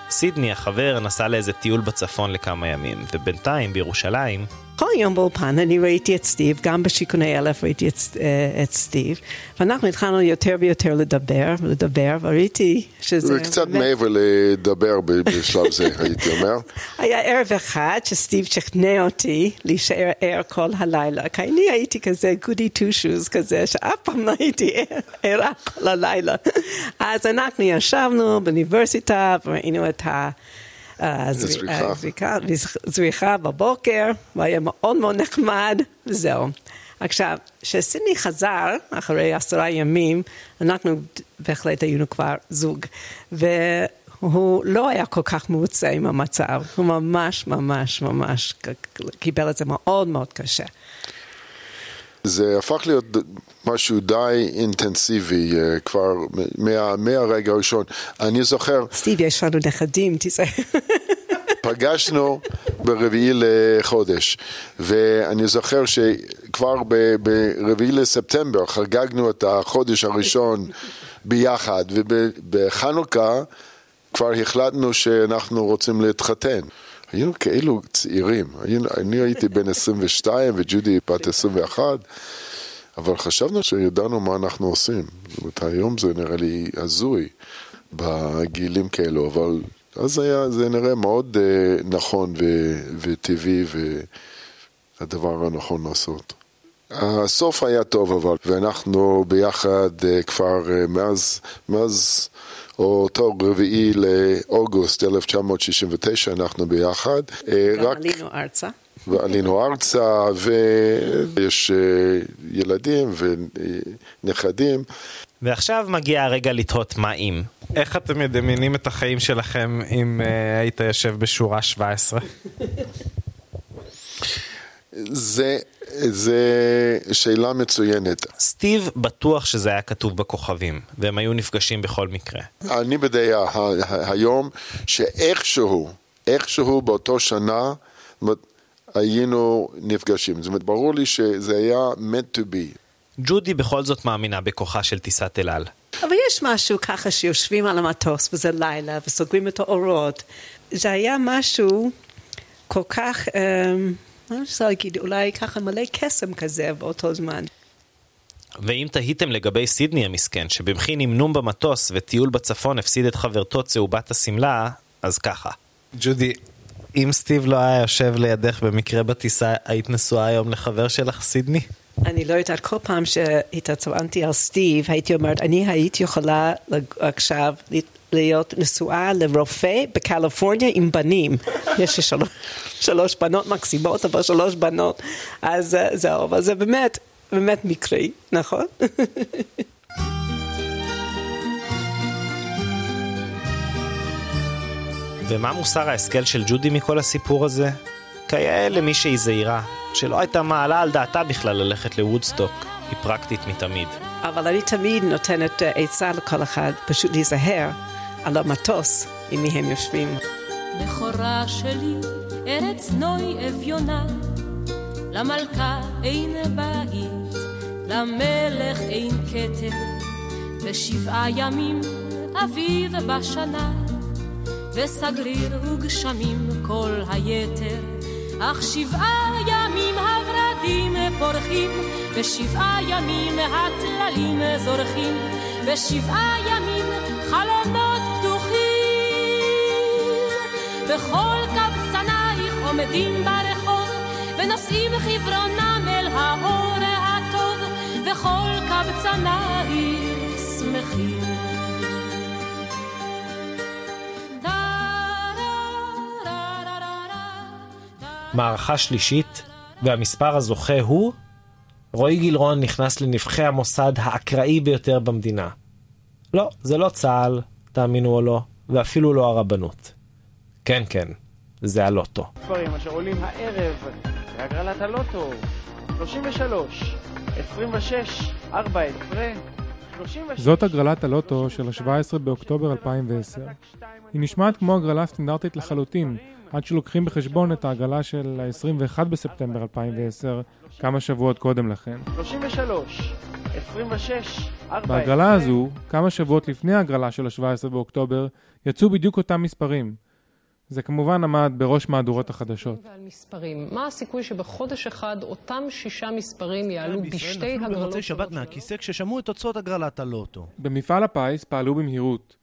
סידני, החבר, נסע לאיזה טיול בצפון לכמה ימים, ובינתיים, בירושלים... כל יום באולפן אני ראיתי את סטיב, גם בשיכוני אלף ראיתי את, אה, את סטיב, ואנחנו התחלנו יותר ויותר לדבר, לדבר, וראיתי שזה... זה קצת מעבר לדבר בשלב זה, [laughs] הייתי אומר. היה ערב אחד שסטיב שכנע אותי להישאר ער כל הלילה, כי אני הייתי כזה גודי טו שוז כזה, שאף פעם לא הייתי ערה כל הלילה. אז אנחנו ישבנו באוניברסיטה וראינו את ה... הזריחה. זריחה בבוקר, והיה מאוד מאוד נחמד, וזהו. עכשיו, כשסידני חזר, אחרי עשרה ימים, אנחנו בהחלט היינו כבר זוג. והוא לא היה כל כך מרוצה עם המצב, הוא ממש ממש ממש קיבל את זה מאוד מאוד קשה. זה הפך להיות משהו די אינטנסיבי uh, כבר מה, מהרגע הראשון. אני זוכר... סטיב, יש לנו נכדים, תיזהר. פגשנו ברביעי לחודש, ואני זוכר שכבר ברביעי לספטמבר חגגנו את החודש הראשון ביחד, ובחנוכה כבר החלטנו שאנחנו רוצים להתחתן. היינו כאילו צעירים, היינו, אני הייתי בן 22 וג'ודי בת 21, אבל חשבנו שידענו מה אנחנו עושים. זאת אומרת, היום זה נראה לי הזוי בגילים כאלו, אבל אז היה, זה נראה מאוד uh, נכון ו- וטבעי והדבר הנכון לעשות. הסוף היה טוב אבל, ואנחנו ביחד uh, כבר uh, מאז, מאז אותו רביעי לאוגוסט 1969 אנחנו ביחד. רק... עלינו ארצה. ועלינו ארצה, ויש ילדים ונכדים. ועכשיו מגיע הרגע לתהות מה אם. איך אתם מדמיינים את החיים שלכם אם uh, היית יושב בשורה 17? זה, זה שאלה מצוינת. סטיב בטוח שזה היה כתוב בכוכבים, והם היו נפגשים בכל מקרה. אני בדעה היום שאיכשהו, איכשהו באותו שנה, היינו נפגשים. זאת אומרת, ברור לי שזה היה meant to be. ג'ודי בכל זאת מאמינה בכוחה של טיסת אל על. אבל יש משהו ככה שיושבים על המטוס וזה לילה וסוגרים את האורות. זה היה משהו כל כך, אני לא רוצה להגיד, אולי ככה מלא קסם כזה באותו זמן. ואם תהיתם לגבי סידני המסכן, שבמחי נמנום במטוס וטיול בצפון הפסיד את חברתו צהובת השמלה, אז ככה. ג'ודי, אם סטיב לא היה יושב לידך במקרה בטיסה, היית נשואה היום לחבר שלך סידני? אני לא יודעת, כל פעם שהתעצבנתי על סטיב, הייתי אומרת, אני הייתי יכולה עכשיו להיות נשואה לרופא בקליפורניה עם בנים. יש לי שלוש, שלוש בנות מקסימות, אבל שלוש בנות. אז זהו, אבל זה באמת, באמת מקרי, נכון? [laughs] ומה מוסר ההשכל של ג'ודי מכל הסיפור הזה? כיאה למי שהיא זהירה, שלא הייתה מעלה על דעתה בכלל ללכת לוודסטוק, היא פרקטית מתמיד. אבל אני תמיד נותנת עצה לכל אחד, פשוט להיזהר על המטוס עם מי הם יושבים. בכורה שלי, ארץ נוי אביונה, למלכה אין בית, למלך אין כתר, ושבעה ימים אביב בשנה, וסגריר וגשמים כל היתר. אך שבעה ימים הורדים פורחים, ושבעה ימים הטללים זורחים, ושבעה ימים חלונות פתוחים. וכל קבצנייך עומדים ברחוב, ונושאים חברונם אל האור הטוב, וכל קבצנייך שמחים. מערכה שלישית, והמספר הזוכה הוא רועי גילרון נכנס לנבחי המוסד האקראי ביותר במדינה. לא, זה לא צה"ל, תאמינו או לא, ואפילו לא הרבנות. כן, כן, זה הלוטו. ספרים אשר עולים הערב בהגרלת הלוטו 33, 26, 14, זאת הגרלת הלוטו של ה-17 באוקטובר 2010. היא נשמעת כמו הגרלה סטנדרטית לחלוטין, עד שלוקחים בחשבון את ההגרלה של ה-21 בספטמבר 2010, כמה שבועות קודם לכן. 33, 26, 4... בהגרלה הזו, כמה שבועות לפני ההגרלה של ה-17 באוקטובר, יצאו בדיוק אותם מספרים. זה כמובן עמד בראש מהדורות החדשות. ועל מספרים, מה הסיכוי שבחודש אחד אותם שישה מספרים יעלו בשתי נפלו הגרלות? במוצאי שבת מהכיסא כששמעו את תוצאות הגרלת הלוטו. במפעל הפיס פעלו במהירות.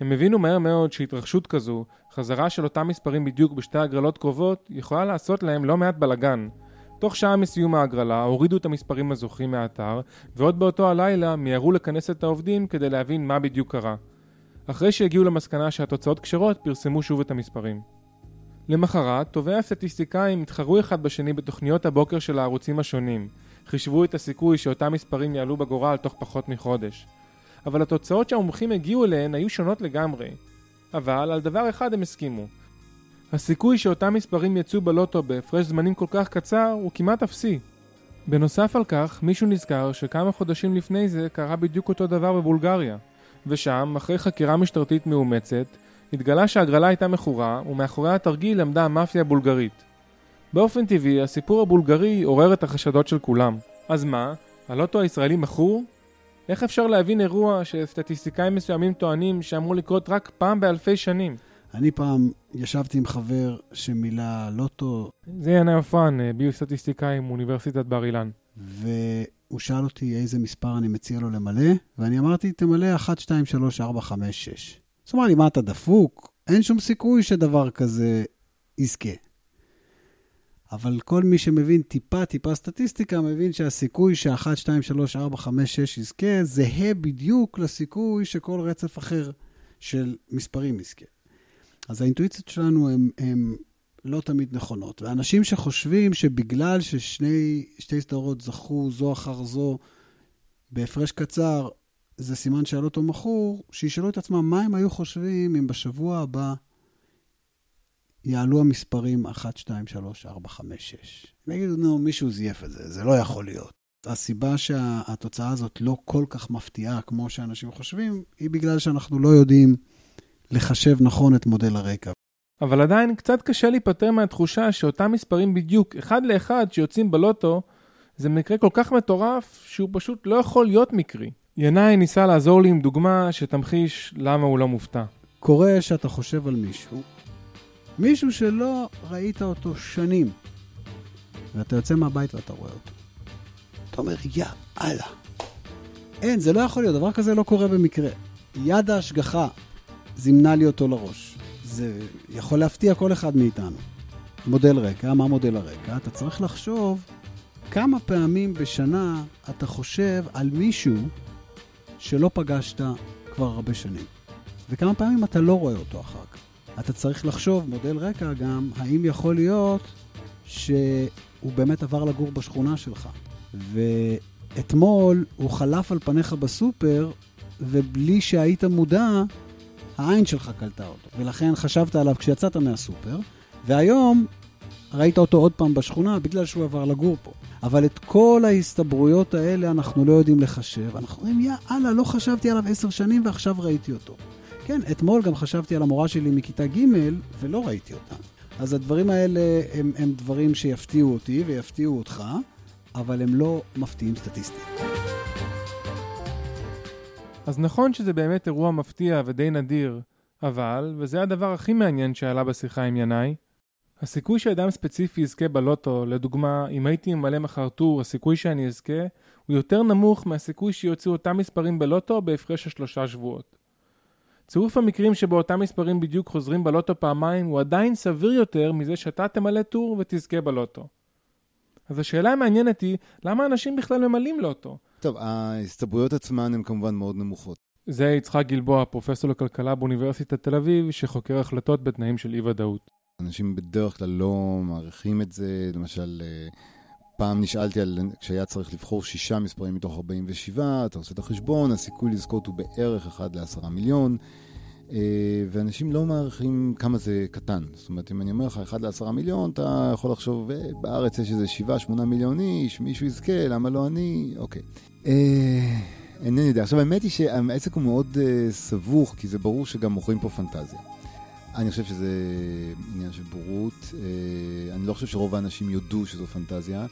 הם הבינו מהר מאוד שהתרחשות כזו, חזרה של אותם מספרים בדיוק בשתי הגרלות קרובות, יכולה לעשות להם לא מעט בלאגן. תוך שעה מסיום ההגרלה הורידו את המספרים הזוכים מהאתר, ועוד באותו הלילה מיהרו לכנס את העובדים כדי להבין מה בדיוק קרה. אחרי שהגיעו למסקנה שהתוצאות כשרות, פרסמו שוב את המספרים. למחרת, טובי הסטטיסטיקאים התחרו אחד בשני בתוכניות הבוקר של הערוצים השונים. חישבו את הסיכוי שאותם מספרים יעלו בגורל תוך פחות מחודש. אבל התוצאות שהמומחים הגיעו אליהן היו שונות לגמרי. אבל על דבר אחד הם הסכימו. הסיכוי שאותם מספרים יצאו בלוטו בהפרש זמנים כל כך קצר הוא כמעט אפסי. בנוסף על כך, מישהו נזכר שכמה חודשים לפני זה קרה בדיוק אותו דבר בבולגריה. ושם, אחרי חקירה משטרתית מאומצת, התגלה שההגרלה הייתה מכורה, ומאחורי התרגיל עמדה המאפיה הבולגרית. באופן טבעי, הסיפור הבולגרי עורר את החשדות של כולם. אז מה? הלוטו הישראלי מכור? איך אפשר להבין אירוע שסטטיסטיקאים מסוימים טוענים שאמור לקרות רק פעם באלפי שנים? אני פעם ישבתי עם חבר שמילא לוטו, זה ינאי עופרן, אה, ביו-סטטיסטיקאי מאוניברסיטת בר אילן. והוא שאל אותי איזה מספר אני מציע לו למלא, ואני אמרתי, תמלא 1, 2, 3, 4, 5, 6. אז הוא אמר לי, מה אתה דפוק? אין שום סיכוי שדבר כזה יזכה. אבל כל מי שמבין טיפה, טיפה סטטיסטיקה, מבין שהסיכוי ש-1, 2, 3, 4, 5, 6 יזכה, זהה בדיוק לסיכוי שכל רצף אחר של מספרים יזכה. אז האינטואיציות שלנו הן לא תמיד נכונות. ואנשים שחושבים שבגלל ששתי סדרות זכו זו אחר זו בהפרש קצר, זה סימן שהלוטו מכור, שישאלו את עצמם מה הם היו חושבים אם בשבוע הבא יעלו המספרים 1, 2, 3, 4, 5, 6. הם יגידו, נו, מישהו זייף את זה, זה לא יכול להיות. הסיבה שהתוצאה הזאת לא כל כך מפתיעה כמו שאנשים חושבים, היא בגלל שאנחנו לא יודעים לחשב נכון את מודל הרקע. אבל עדיין קצת קשה להיפטר מהתחושה שאותם מספרים בדיוק, אחד לאחד, שיוצאים בלוטו, זה מקרה כל כך מטורף, שהוא פשוט לא יכול להיות מקרי. ינאי ניסה לעזור לי עם דוגמה שתמחיש למה הוא לא מופתע. קורה שאתה חושב על מישהו, מישהו שלא ראית אותו שנים, ואתה יוצא מהבית ואתה רואה אותו. אתה אומר, יא אללה. אין, זה לא יכול להיות, דבר כזה לא קורה במקרה. יד ההשגחה זימנה לי אותו לראש. זה יכול להפתיע כל אחד מאיתנו. מודל רקע, מה מודל הרקע? אתה צריך לחשוב כמה פעמים בשנה אתה חושב על מישהו שלא פגשת כבר הרבה שנים. וכמה פעמים אתה לא רואה אותו אחר כך. אתה צריך לחשוב, מודל רקע גם, האם יכול להיות שהוא באמת עבר לגור בשכונה שלך. ואתמול הוא חלף על פניך בסופר, ובלי שהיית מודע, העין שלך קלטה אותו. ולכן חשבת עליו כשיצאת מהסופר, והיום ראית אותו עוד פעם בשכונה בגלל שהוא עבר לגור פה. אבל את כל ההסתברויות האלה אנחנו לא יודעים לחשב. אנחנו אומרים, יא אללה, לא חשבתי עליו עשר שנים ועכשיו ראיתי אותו. כן, אתמול גם חשבתי על המורה שלי מכיתה ג' ולא ראיתי אותה. אז הדברים האלה הם, הם דברים שיפתיעו אותי ויפתיעו אותך, אבל הם לא מפתיעים סטטיסטית. אז נכון שזה באמת אירוע מפתיע ודי נדיר, אבל, וזה הדבר הכי מעניין שעלה בשיחה עם ינאי, הסיכוי שאדם ספציפי יזכה בלוטו, לדוגמה, אם הייתי ממלא מחר טור, הסיכוי שאני אזכה, הוא יותר נמוך מהסיכוי שיוצאו אותם מספרים בלוטו בהפרש של שלושה שבועות. צירוף המקרים שבו אותם מספרים בדיוק חוזרים בלוטו פעמיים הוא עדיין סביר יותר מזה שאתה תמלא טור ותזכה בלוטו. אז השאלה המעניינת היא, למה אנשים בכלל ממלאים לוטו? טוב, ההסתברויות עצמן הן כמובן מאוד נמוכות. זה יצחק גלבוע, פרופסור לכלכלה באוניברסיטת תל אביב, שחוקר החלטות בתנאים של אי ודאות. אנשים בדרך כלל לא מעריכים את זה, למשל, פעם נשאלתי על, כשהיה צריך לבחור שישה מספרים מתוך 47, אתה עושה את החשבון, הסיכוי לזכות הוא בערך 1 ל-10 מיליון, ואנשים לא מעריכים כמה זה קטן. זאת אומרת, אם אני אומר לך 1 ל-10 מיליון, אתה יכול לחשוב, בארץ יש איזה 7-8 מיליון איש, מישהו יזכה, למה לא אני? אוקיי. אינני יודע. עכשיו, האמת היא שהעסק הוא מאוד סבוך, כי זה ברור שגם מוכרים פה פנטזיה. אני חושב שזה עניין של בורות. אני לא חושב שרוב האנשים יודו שזו פנטזיה.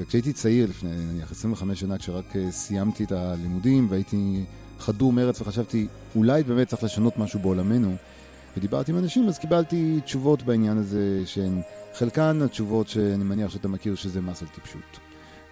וכשהייתי צעיר, לפני נניח 25 שנה, כשרק סיימתי את הלימודים והייתי חדור מרץ וחשבתי, אולי באמת צריך לשנות משהו בעולמנו, ודיברתי עם אנשים, אז קיבלתי תשובות בעניין הזה, שהן חלקן התשובות שאני מניח שאתה מכיר שזה מס על טיפשות.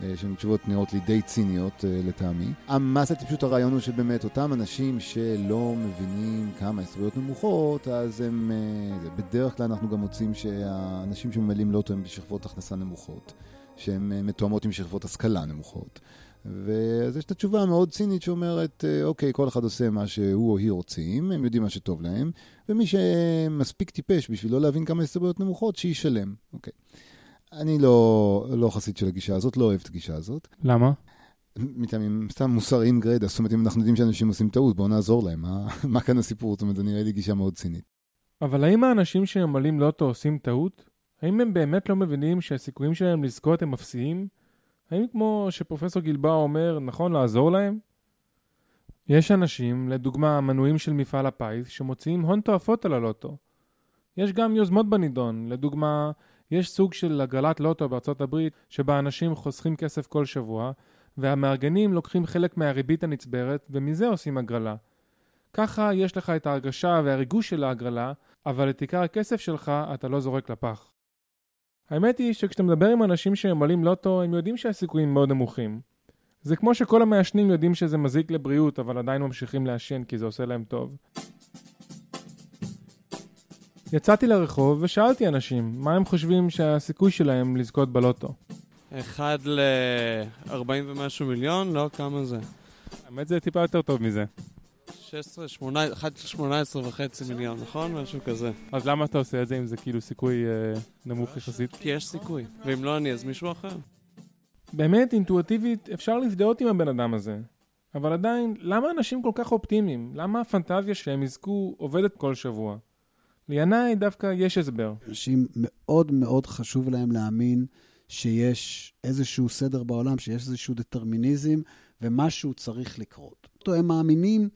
אה, שהן תשובות נראות לי די ציניות אה, לטעמי. המס על טיפשות הרעיון הוא שבאמת אותם אנשים שלא מבינים כמה הזכויות נמוכות, אז הם, אה, בדרך כלל אנחנו גם מוצאים שהאנשים שממלאים לוטו הם בשכבות הכנסה נמוכות, שהן מתואמות עם שכבות השכלה נמוכות. ואז יש את התשובה המאוד צינית שאומרת, אוקיי, כל אחד עושה מה שהוא או היא רוצים, הם יודעים מה שטוב להם, ומי שמספיק טיפש בשביל לא להבין כמה הסתברויות נמוכות, שישלם. אוקיי. אני לא, לא חסיד של הגישה הזאת, לא אוהב את הגישה הזאת. למה? מטעמים סתם מוסריים גרידא, זאת אומרת, אם אנחנו יודעים שאנשים עושים טעות, בואו נעזור להם. מה, [laughs] מה כאן הסיפור? זאת אומרת, זה נראה לי גישה מאוד צינית. אבל האם האנשים שממלאים לוטו עושים טעות? האם הם באמת לא מבינים שהסיכויים שלהם לזכות הם אפסיים? האם כמו שפרופסור גלבאו אומר, נכון לעזור להם? יש אנשים, לדוגמה המנויים של מפעל הפיס, שמוציאים הון תועפות על הלוטו. יש גם יוזמות בנידון, לדוגמה, יש סוג של הגרלת לוטו בארצות הברית, שבה אנשים חוסכים כסף כל שבוע, והמארגנים לוקחים חלק מהריבית הנצברת, ומזה עושים הגרלה. ככה יש לך את ההרגשה והריגוש של ההגרלה, אבל את עיקר הכסף שלך אתה לא זורק לפח. האמת היא שכשאתה מדבר עם אנשים שממלאים לוטו, הם יודעים שהסיכויים מאוד נמוכים. זה כמו שכל המעשנים יודעים שזה מזיק לבריאות, אבל עדיין ממשיכים לעשן כי זה עושה להם טוב. יצאתי לרחוב ושאלתי אנשים, מה הם חושבים שהסיכוי שלהם לזכות בלוטו? אחד ל-40 ומשהו מיליון? לא, כמה זה? האמת זה טיפה יותר טוב מזה. 16, 18, 1 ל-18 וחצי מיליון, נכון? משהו כזה. אז למה אתה עושה את זה אם זה כאילו סיכוי אה, נמוך יחסית? כי יש סיכוי, ואם לא אני אז מישהו אחר. באמת, אינטואטיבית, אפשר להזדהות עם הבן אדם הזה. אבל עדיין, למה אנשים כל כך אופטימיים? למה הפנטזיה שהם יזכו עובדת כל שבוע? לינאי דווקא יש הסבר. אנשים מאוד מאוד חשוב להם להאמין שיש איזשהו סדר בעולם, שיש איזשהו דטרמיניזם, ומשהו צריך לקרות. הם מאמינים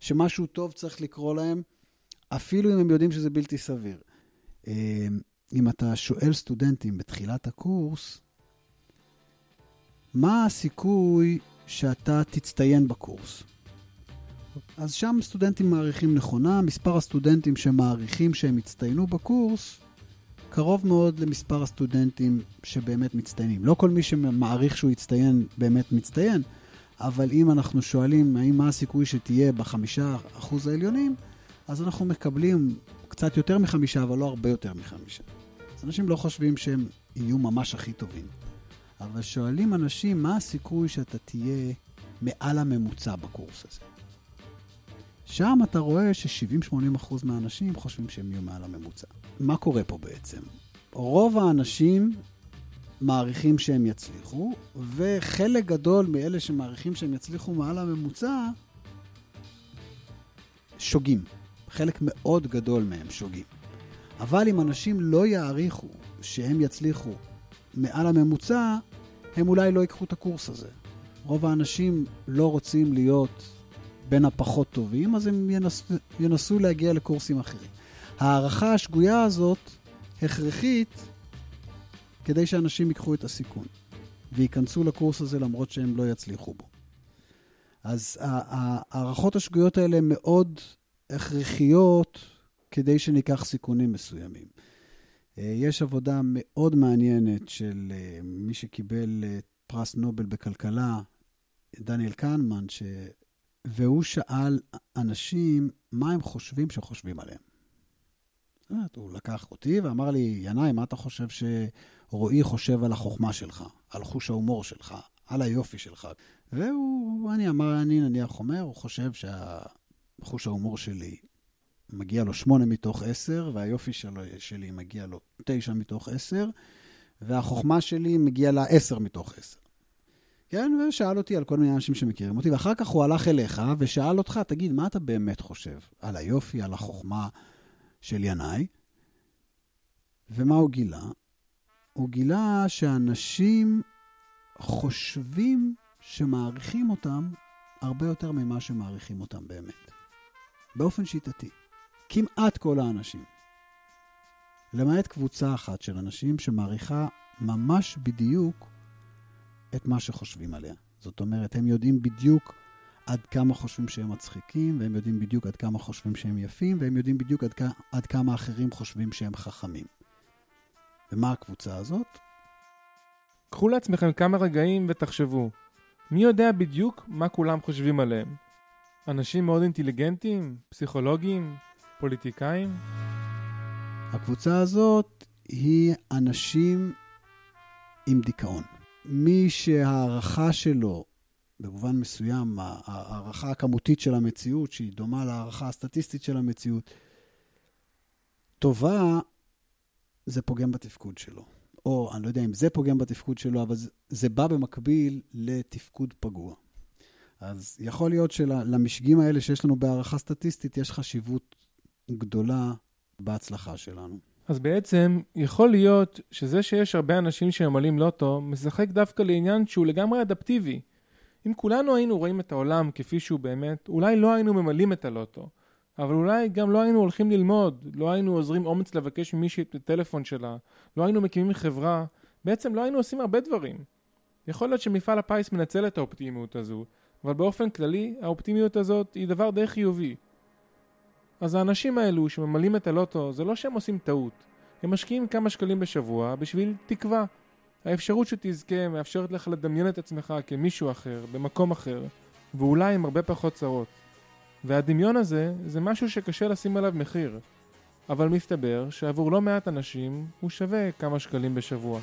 שמשהו טוב צריך לקרות להם, אפילו אם הם יודעים שזה בלתי סביר. אה, אם אתה שואל סטודנטים בתחילת הקורס, מה הסיכוי שאתה תצטיין בקורס? אז שם סטודנטים מעריכים נכונה, מספר הסטודנטים שמעריכים שהם יצטיינו בקורס, קרוב מאוד למספר הסטודנטים שבאמת מצטיינים. לא כל מי שמעריך שהוא יצטיין באמת מצטיין, אבל אם אנחנו שואלים האם מה הסיכוי שתהיה בחמישה אחוז העליונים, אז אנחנו מקבלים קצת יותר מחמישה, אבל לא הרבה יותר מחמישה. אז אנשים לא חושבים שהם יהיו ממש הכי טובים. אבל שואלים אנשים, מה הסיכוי שאתה תהיה מעל הממוצע בקורס הזה? שם אתה רואה ש-70-80% מהאנשים חושבים שהם יהיו מעל הממוצע. מה קורה פה בעצם? רוב האנשים מעריכים שהם יצליחו, וחלק גדול מאלה שמעריכים שהם יצליחו מעל הממוצע, שוגים. חלק מאוד גדול מהם שוגים. אבל אם אנשים לא יעריכו שהם יצליחו מעל הממוצע, הם אולי לא ייקחו את הקורס הזה. רוב האנשים לא רוצים להיות בין הפחות טובים, אז הם ינסו, ינסו להגיע לקורסים אחרים. ההערכה השגויה הזאת הכרחית כדי שאנשים ייקחו את הסיכון וייכנסו לקורס הזה למרות שהם לא יצליחו בו. אז ההערכות השגויות האלה הן מאוד הכרחיות כדי שניקח סיכונים מסוימים. אה, יש עבודה מאוד מעניינת של אה, מי שקיבל אה, פרס נובל בכלכלה, דניאל קנמן, ש... והוא שאל אנשים מה הם חושבים שחושבים עליהם. הוא לקח אותי ואמר לי, ינאי, מה אתה חושב שרועי חושב על החוכמה שלך, על חוש ההומור שלך, על היופי שלך? והוא, אני אמר, אני נניח אומר, הוא חושב שהחוש ההומור שלי מגיע לו שמונה מתוך עשר, והיופי שלו, שלי מגיע לו תשע מתוך עשר, והחוכמה שלי מגיע לה עשר מתוך עשר. כן, ושאל אותי על כל מיני אנשים שמכירים אותי, ואחר כך הוא הלך אליך ושאל אותך, תגיד, מה אתה באמת חושב על היופי, על החוכמה של ינאי? ומה הוא גילה? הוא גילה שאנשים חושבים שמעריכים אותם הרבה יותר ממה שמעריכים אותם באמת. באופן שיטתי. כמעט כל האנשים. למעט קבוצה אחת של אנשים שמעריכה ממש בדיוק את מה שחושבים עליה. זאת אומרת, הם יודעים בדיוק עד כמה חושבים שהם מצחיקים, והם יודעים בדיוק עד כמה חושבים שהם יפים, והם יודעים בדיוק עד, עד כמה אחרים חושבים שהם חכמים. ומה הקבוצה הזאת? קחו לעצמכם כמה רגעים ותחשבו, מי יודע בדיוק מה כולם חושבים עליהם? אנשים מאוד אינטליגנטים? פסיכולוגים? פוליטיקאים? הקבוצה הזאת היא אנשים עם דיכאון. מי שההערכה שלו, במובן מסוים, ההערכה הכמותית של המציאות, שהיא דומה להערכה הסטטיסטית של המציאות, טובה, זה פוגם בתפקוד שלו. או אני לא יודע אם זה פוגם בתפקוד שלו, אבל זה, זה בא במקביל לתפקוד פגוע. אז יכול להיות שלמשגים האלה שיש לנו בהערכה סטטיסטית, יש חשיבות גדולה בהצלחה שלנו. אז בעצם, יכול להיות שזה שיש הרבה אנשים שממלאים לוטו, משחק דווקא לעניין שהוא לגמרי אדפטיבי. אם כולנו היינו רואים את העולם כפי שהוא באמת, אולי לא היינו ממלאים את הלוטו. אבל אולי גם לא היינו הולכים ללמוד, לא היינו עוזרים אומץ לבקש ממישהי את הטלפון שלה, לא היינו מקימים חברה, בעצם לא היינו עושים הרבה דברים. יכול להיות שמפעל הפיס מנצל את האופטימיות הזו, אבל באופן כללי, האופטימיות הזאת היא דבר די חיובי. אז האנשים האלו שממלאים את הלוטו, זה לא שהם עושים טעות. הם משקיעים כמה שקלים בשבוע בשביל תקווה. האפשרות שתזכה מאפשרת לך לדמיין את עצמך כמישהו אחר, במקום אחר, ואולי עם הרבה פחות צרות. והדמיון הזה, זה משהו שקשה לשים עליו מחיר. אבל מסתבר שעבור לא מעט אנשים הוא שווה כמה שקלים בשבוע.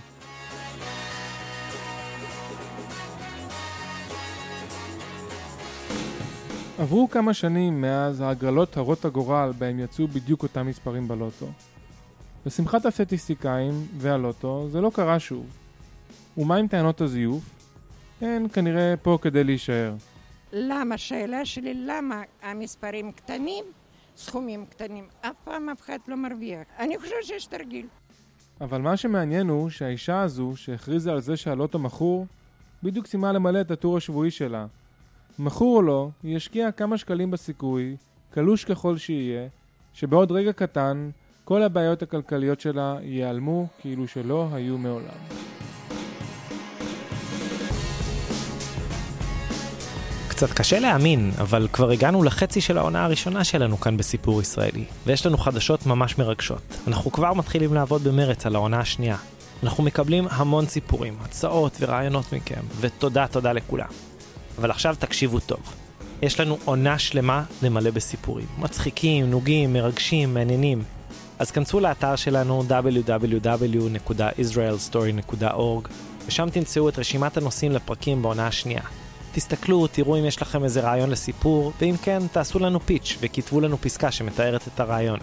עברו כמה שנים מאז ההגרלות הרות הגורל בהם יצאו בדיוק אותם מספרים בלוטו. לשמחת הסטטיסטיקאים והלוטו זה לא קרה שוב. ומה עם טענות הזיוף? הן כנראה פה כדי להישאר. למה? השאלה שלי למה המספרים קטנים, סכומים קטנים, אף פעם אף אחד לא מרוויח. אני חושבת שיש תרגיל. אבל מה שמעניין הוא שהאישה הזו שהכריזה על זה שהלוטו מכור, בדיוק סיימה למלא את הטור השבועי שלה. מכור או לא, היא השקיעה כמה שקלים בסיכוי, קלוש ככל שיהיה, שבעוד רגע קטן כל הבעיות הכלכליות שלה ייעלמו כאילו שלא היו מעולם. קצת קשה להאמין, אבל כבר הגענו לחצי של העונה הראשונה שלנו כאן בסיפור ישראלי, ויש לנו חדשות ממש מרגשות. אנחנו כבר מתחילים לעבוד במרץ על העונה השנייה. אנחנו מקבלים המון סיפורים, הצעות ורעיונות מכם, ותודה תודה לכולם. אבל עכשיו תקשיבו טוב. יש לנו עונה שלמה למלא בסיפורים. מצחיקים, נוגים, מרגשים, מעניינים. אז כנסו לאתר שלנו www.israelstory.org ושם תמצאו את רשימת הנושאים לפרקים בעונה השנייה. תסתכלו, תראו אם יש לכם איזה רעיון לסיפור, ואם כן, תעשו לנו פיץ' וכתבו לנו פסקה שמתארת את הרעיון.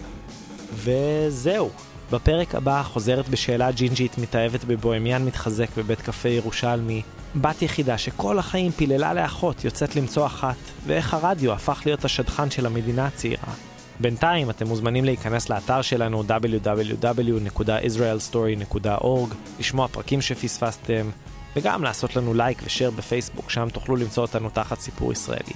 וזהו. בפרק הבא חוזרת בשאלה ג'ינג'ית מתאהבת בבוהמיאן מתחזק בבית קפה ירושלמי, בת יחידה שכל החיים פיללה לאחות יוצאת למצוא אחת, ואיך הרדיו הפך להיות השדכן של המדינה הצעירה. בינתיים אתם מוזמנים להיכנס לאתר שלנו www.israelstory.org, לשמוע פרקים שפספסתם, וגם לעשות לנו לייק ושאר בפייסבוק, שם תוכלו למצוא אותנו תחת סיפור ישראלי.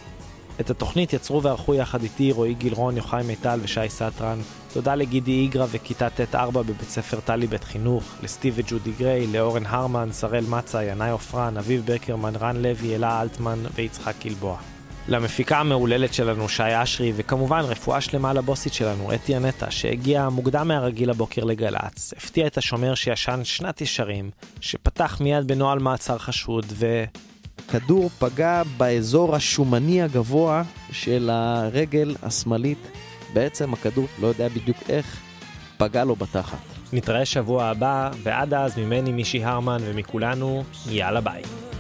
את התוכנית יצרו וערכו יחד איתי רועי גילרון, יוחאי מיטל ושי סטרן. תודה לגידי איגרא וכיתה ט'4 בבית ספר טלי בית חינוך, לסטיב וג'ודי גריי, לאורן הרמן, שראל מצה, ינאי עופרן, אביב בקרמן, רן לוי, אלה אלטמן ויצחק גלבוע. למפיקה המהוללת שלנו שי אשרי, וכמובן רפואה שלמה לבוסית שלנו אתי הנטע, שהגיעה מוקדם מהרגיל הבוקר לגל"צ, הפתיע את השומר שישן שנת ישרים, שפתח מיד בנוהל מעצר חשוד, ו... כדור פגע באזור השומני הגבוה של הרגל השמאלית. בעצם הכדור, לא יודע בדיוק איך, פגע לו בתחת. נתראה שבוע הבא, ועד אז ממני מישי הרמן ומכולנו, יאללה ביי.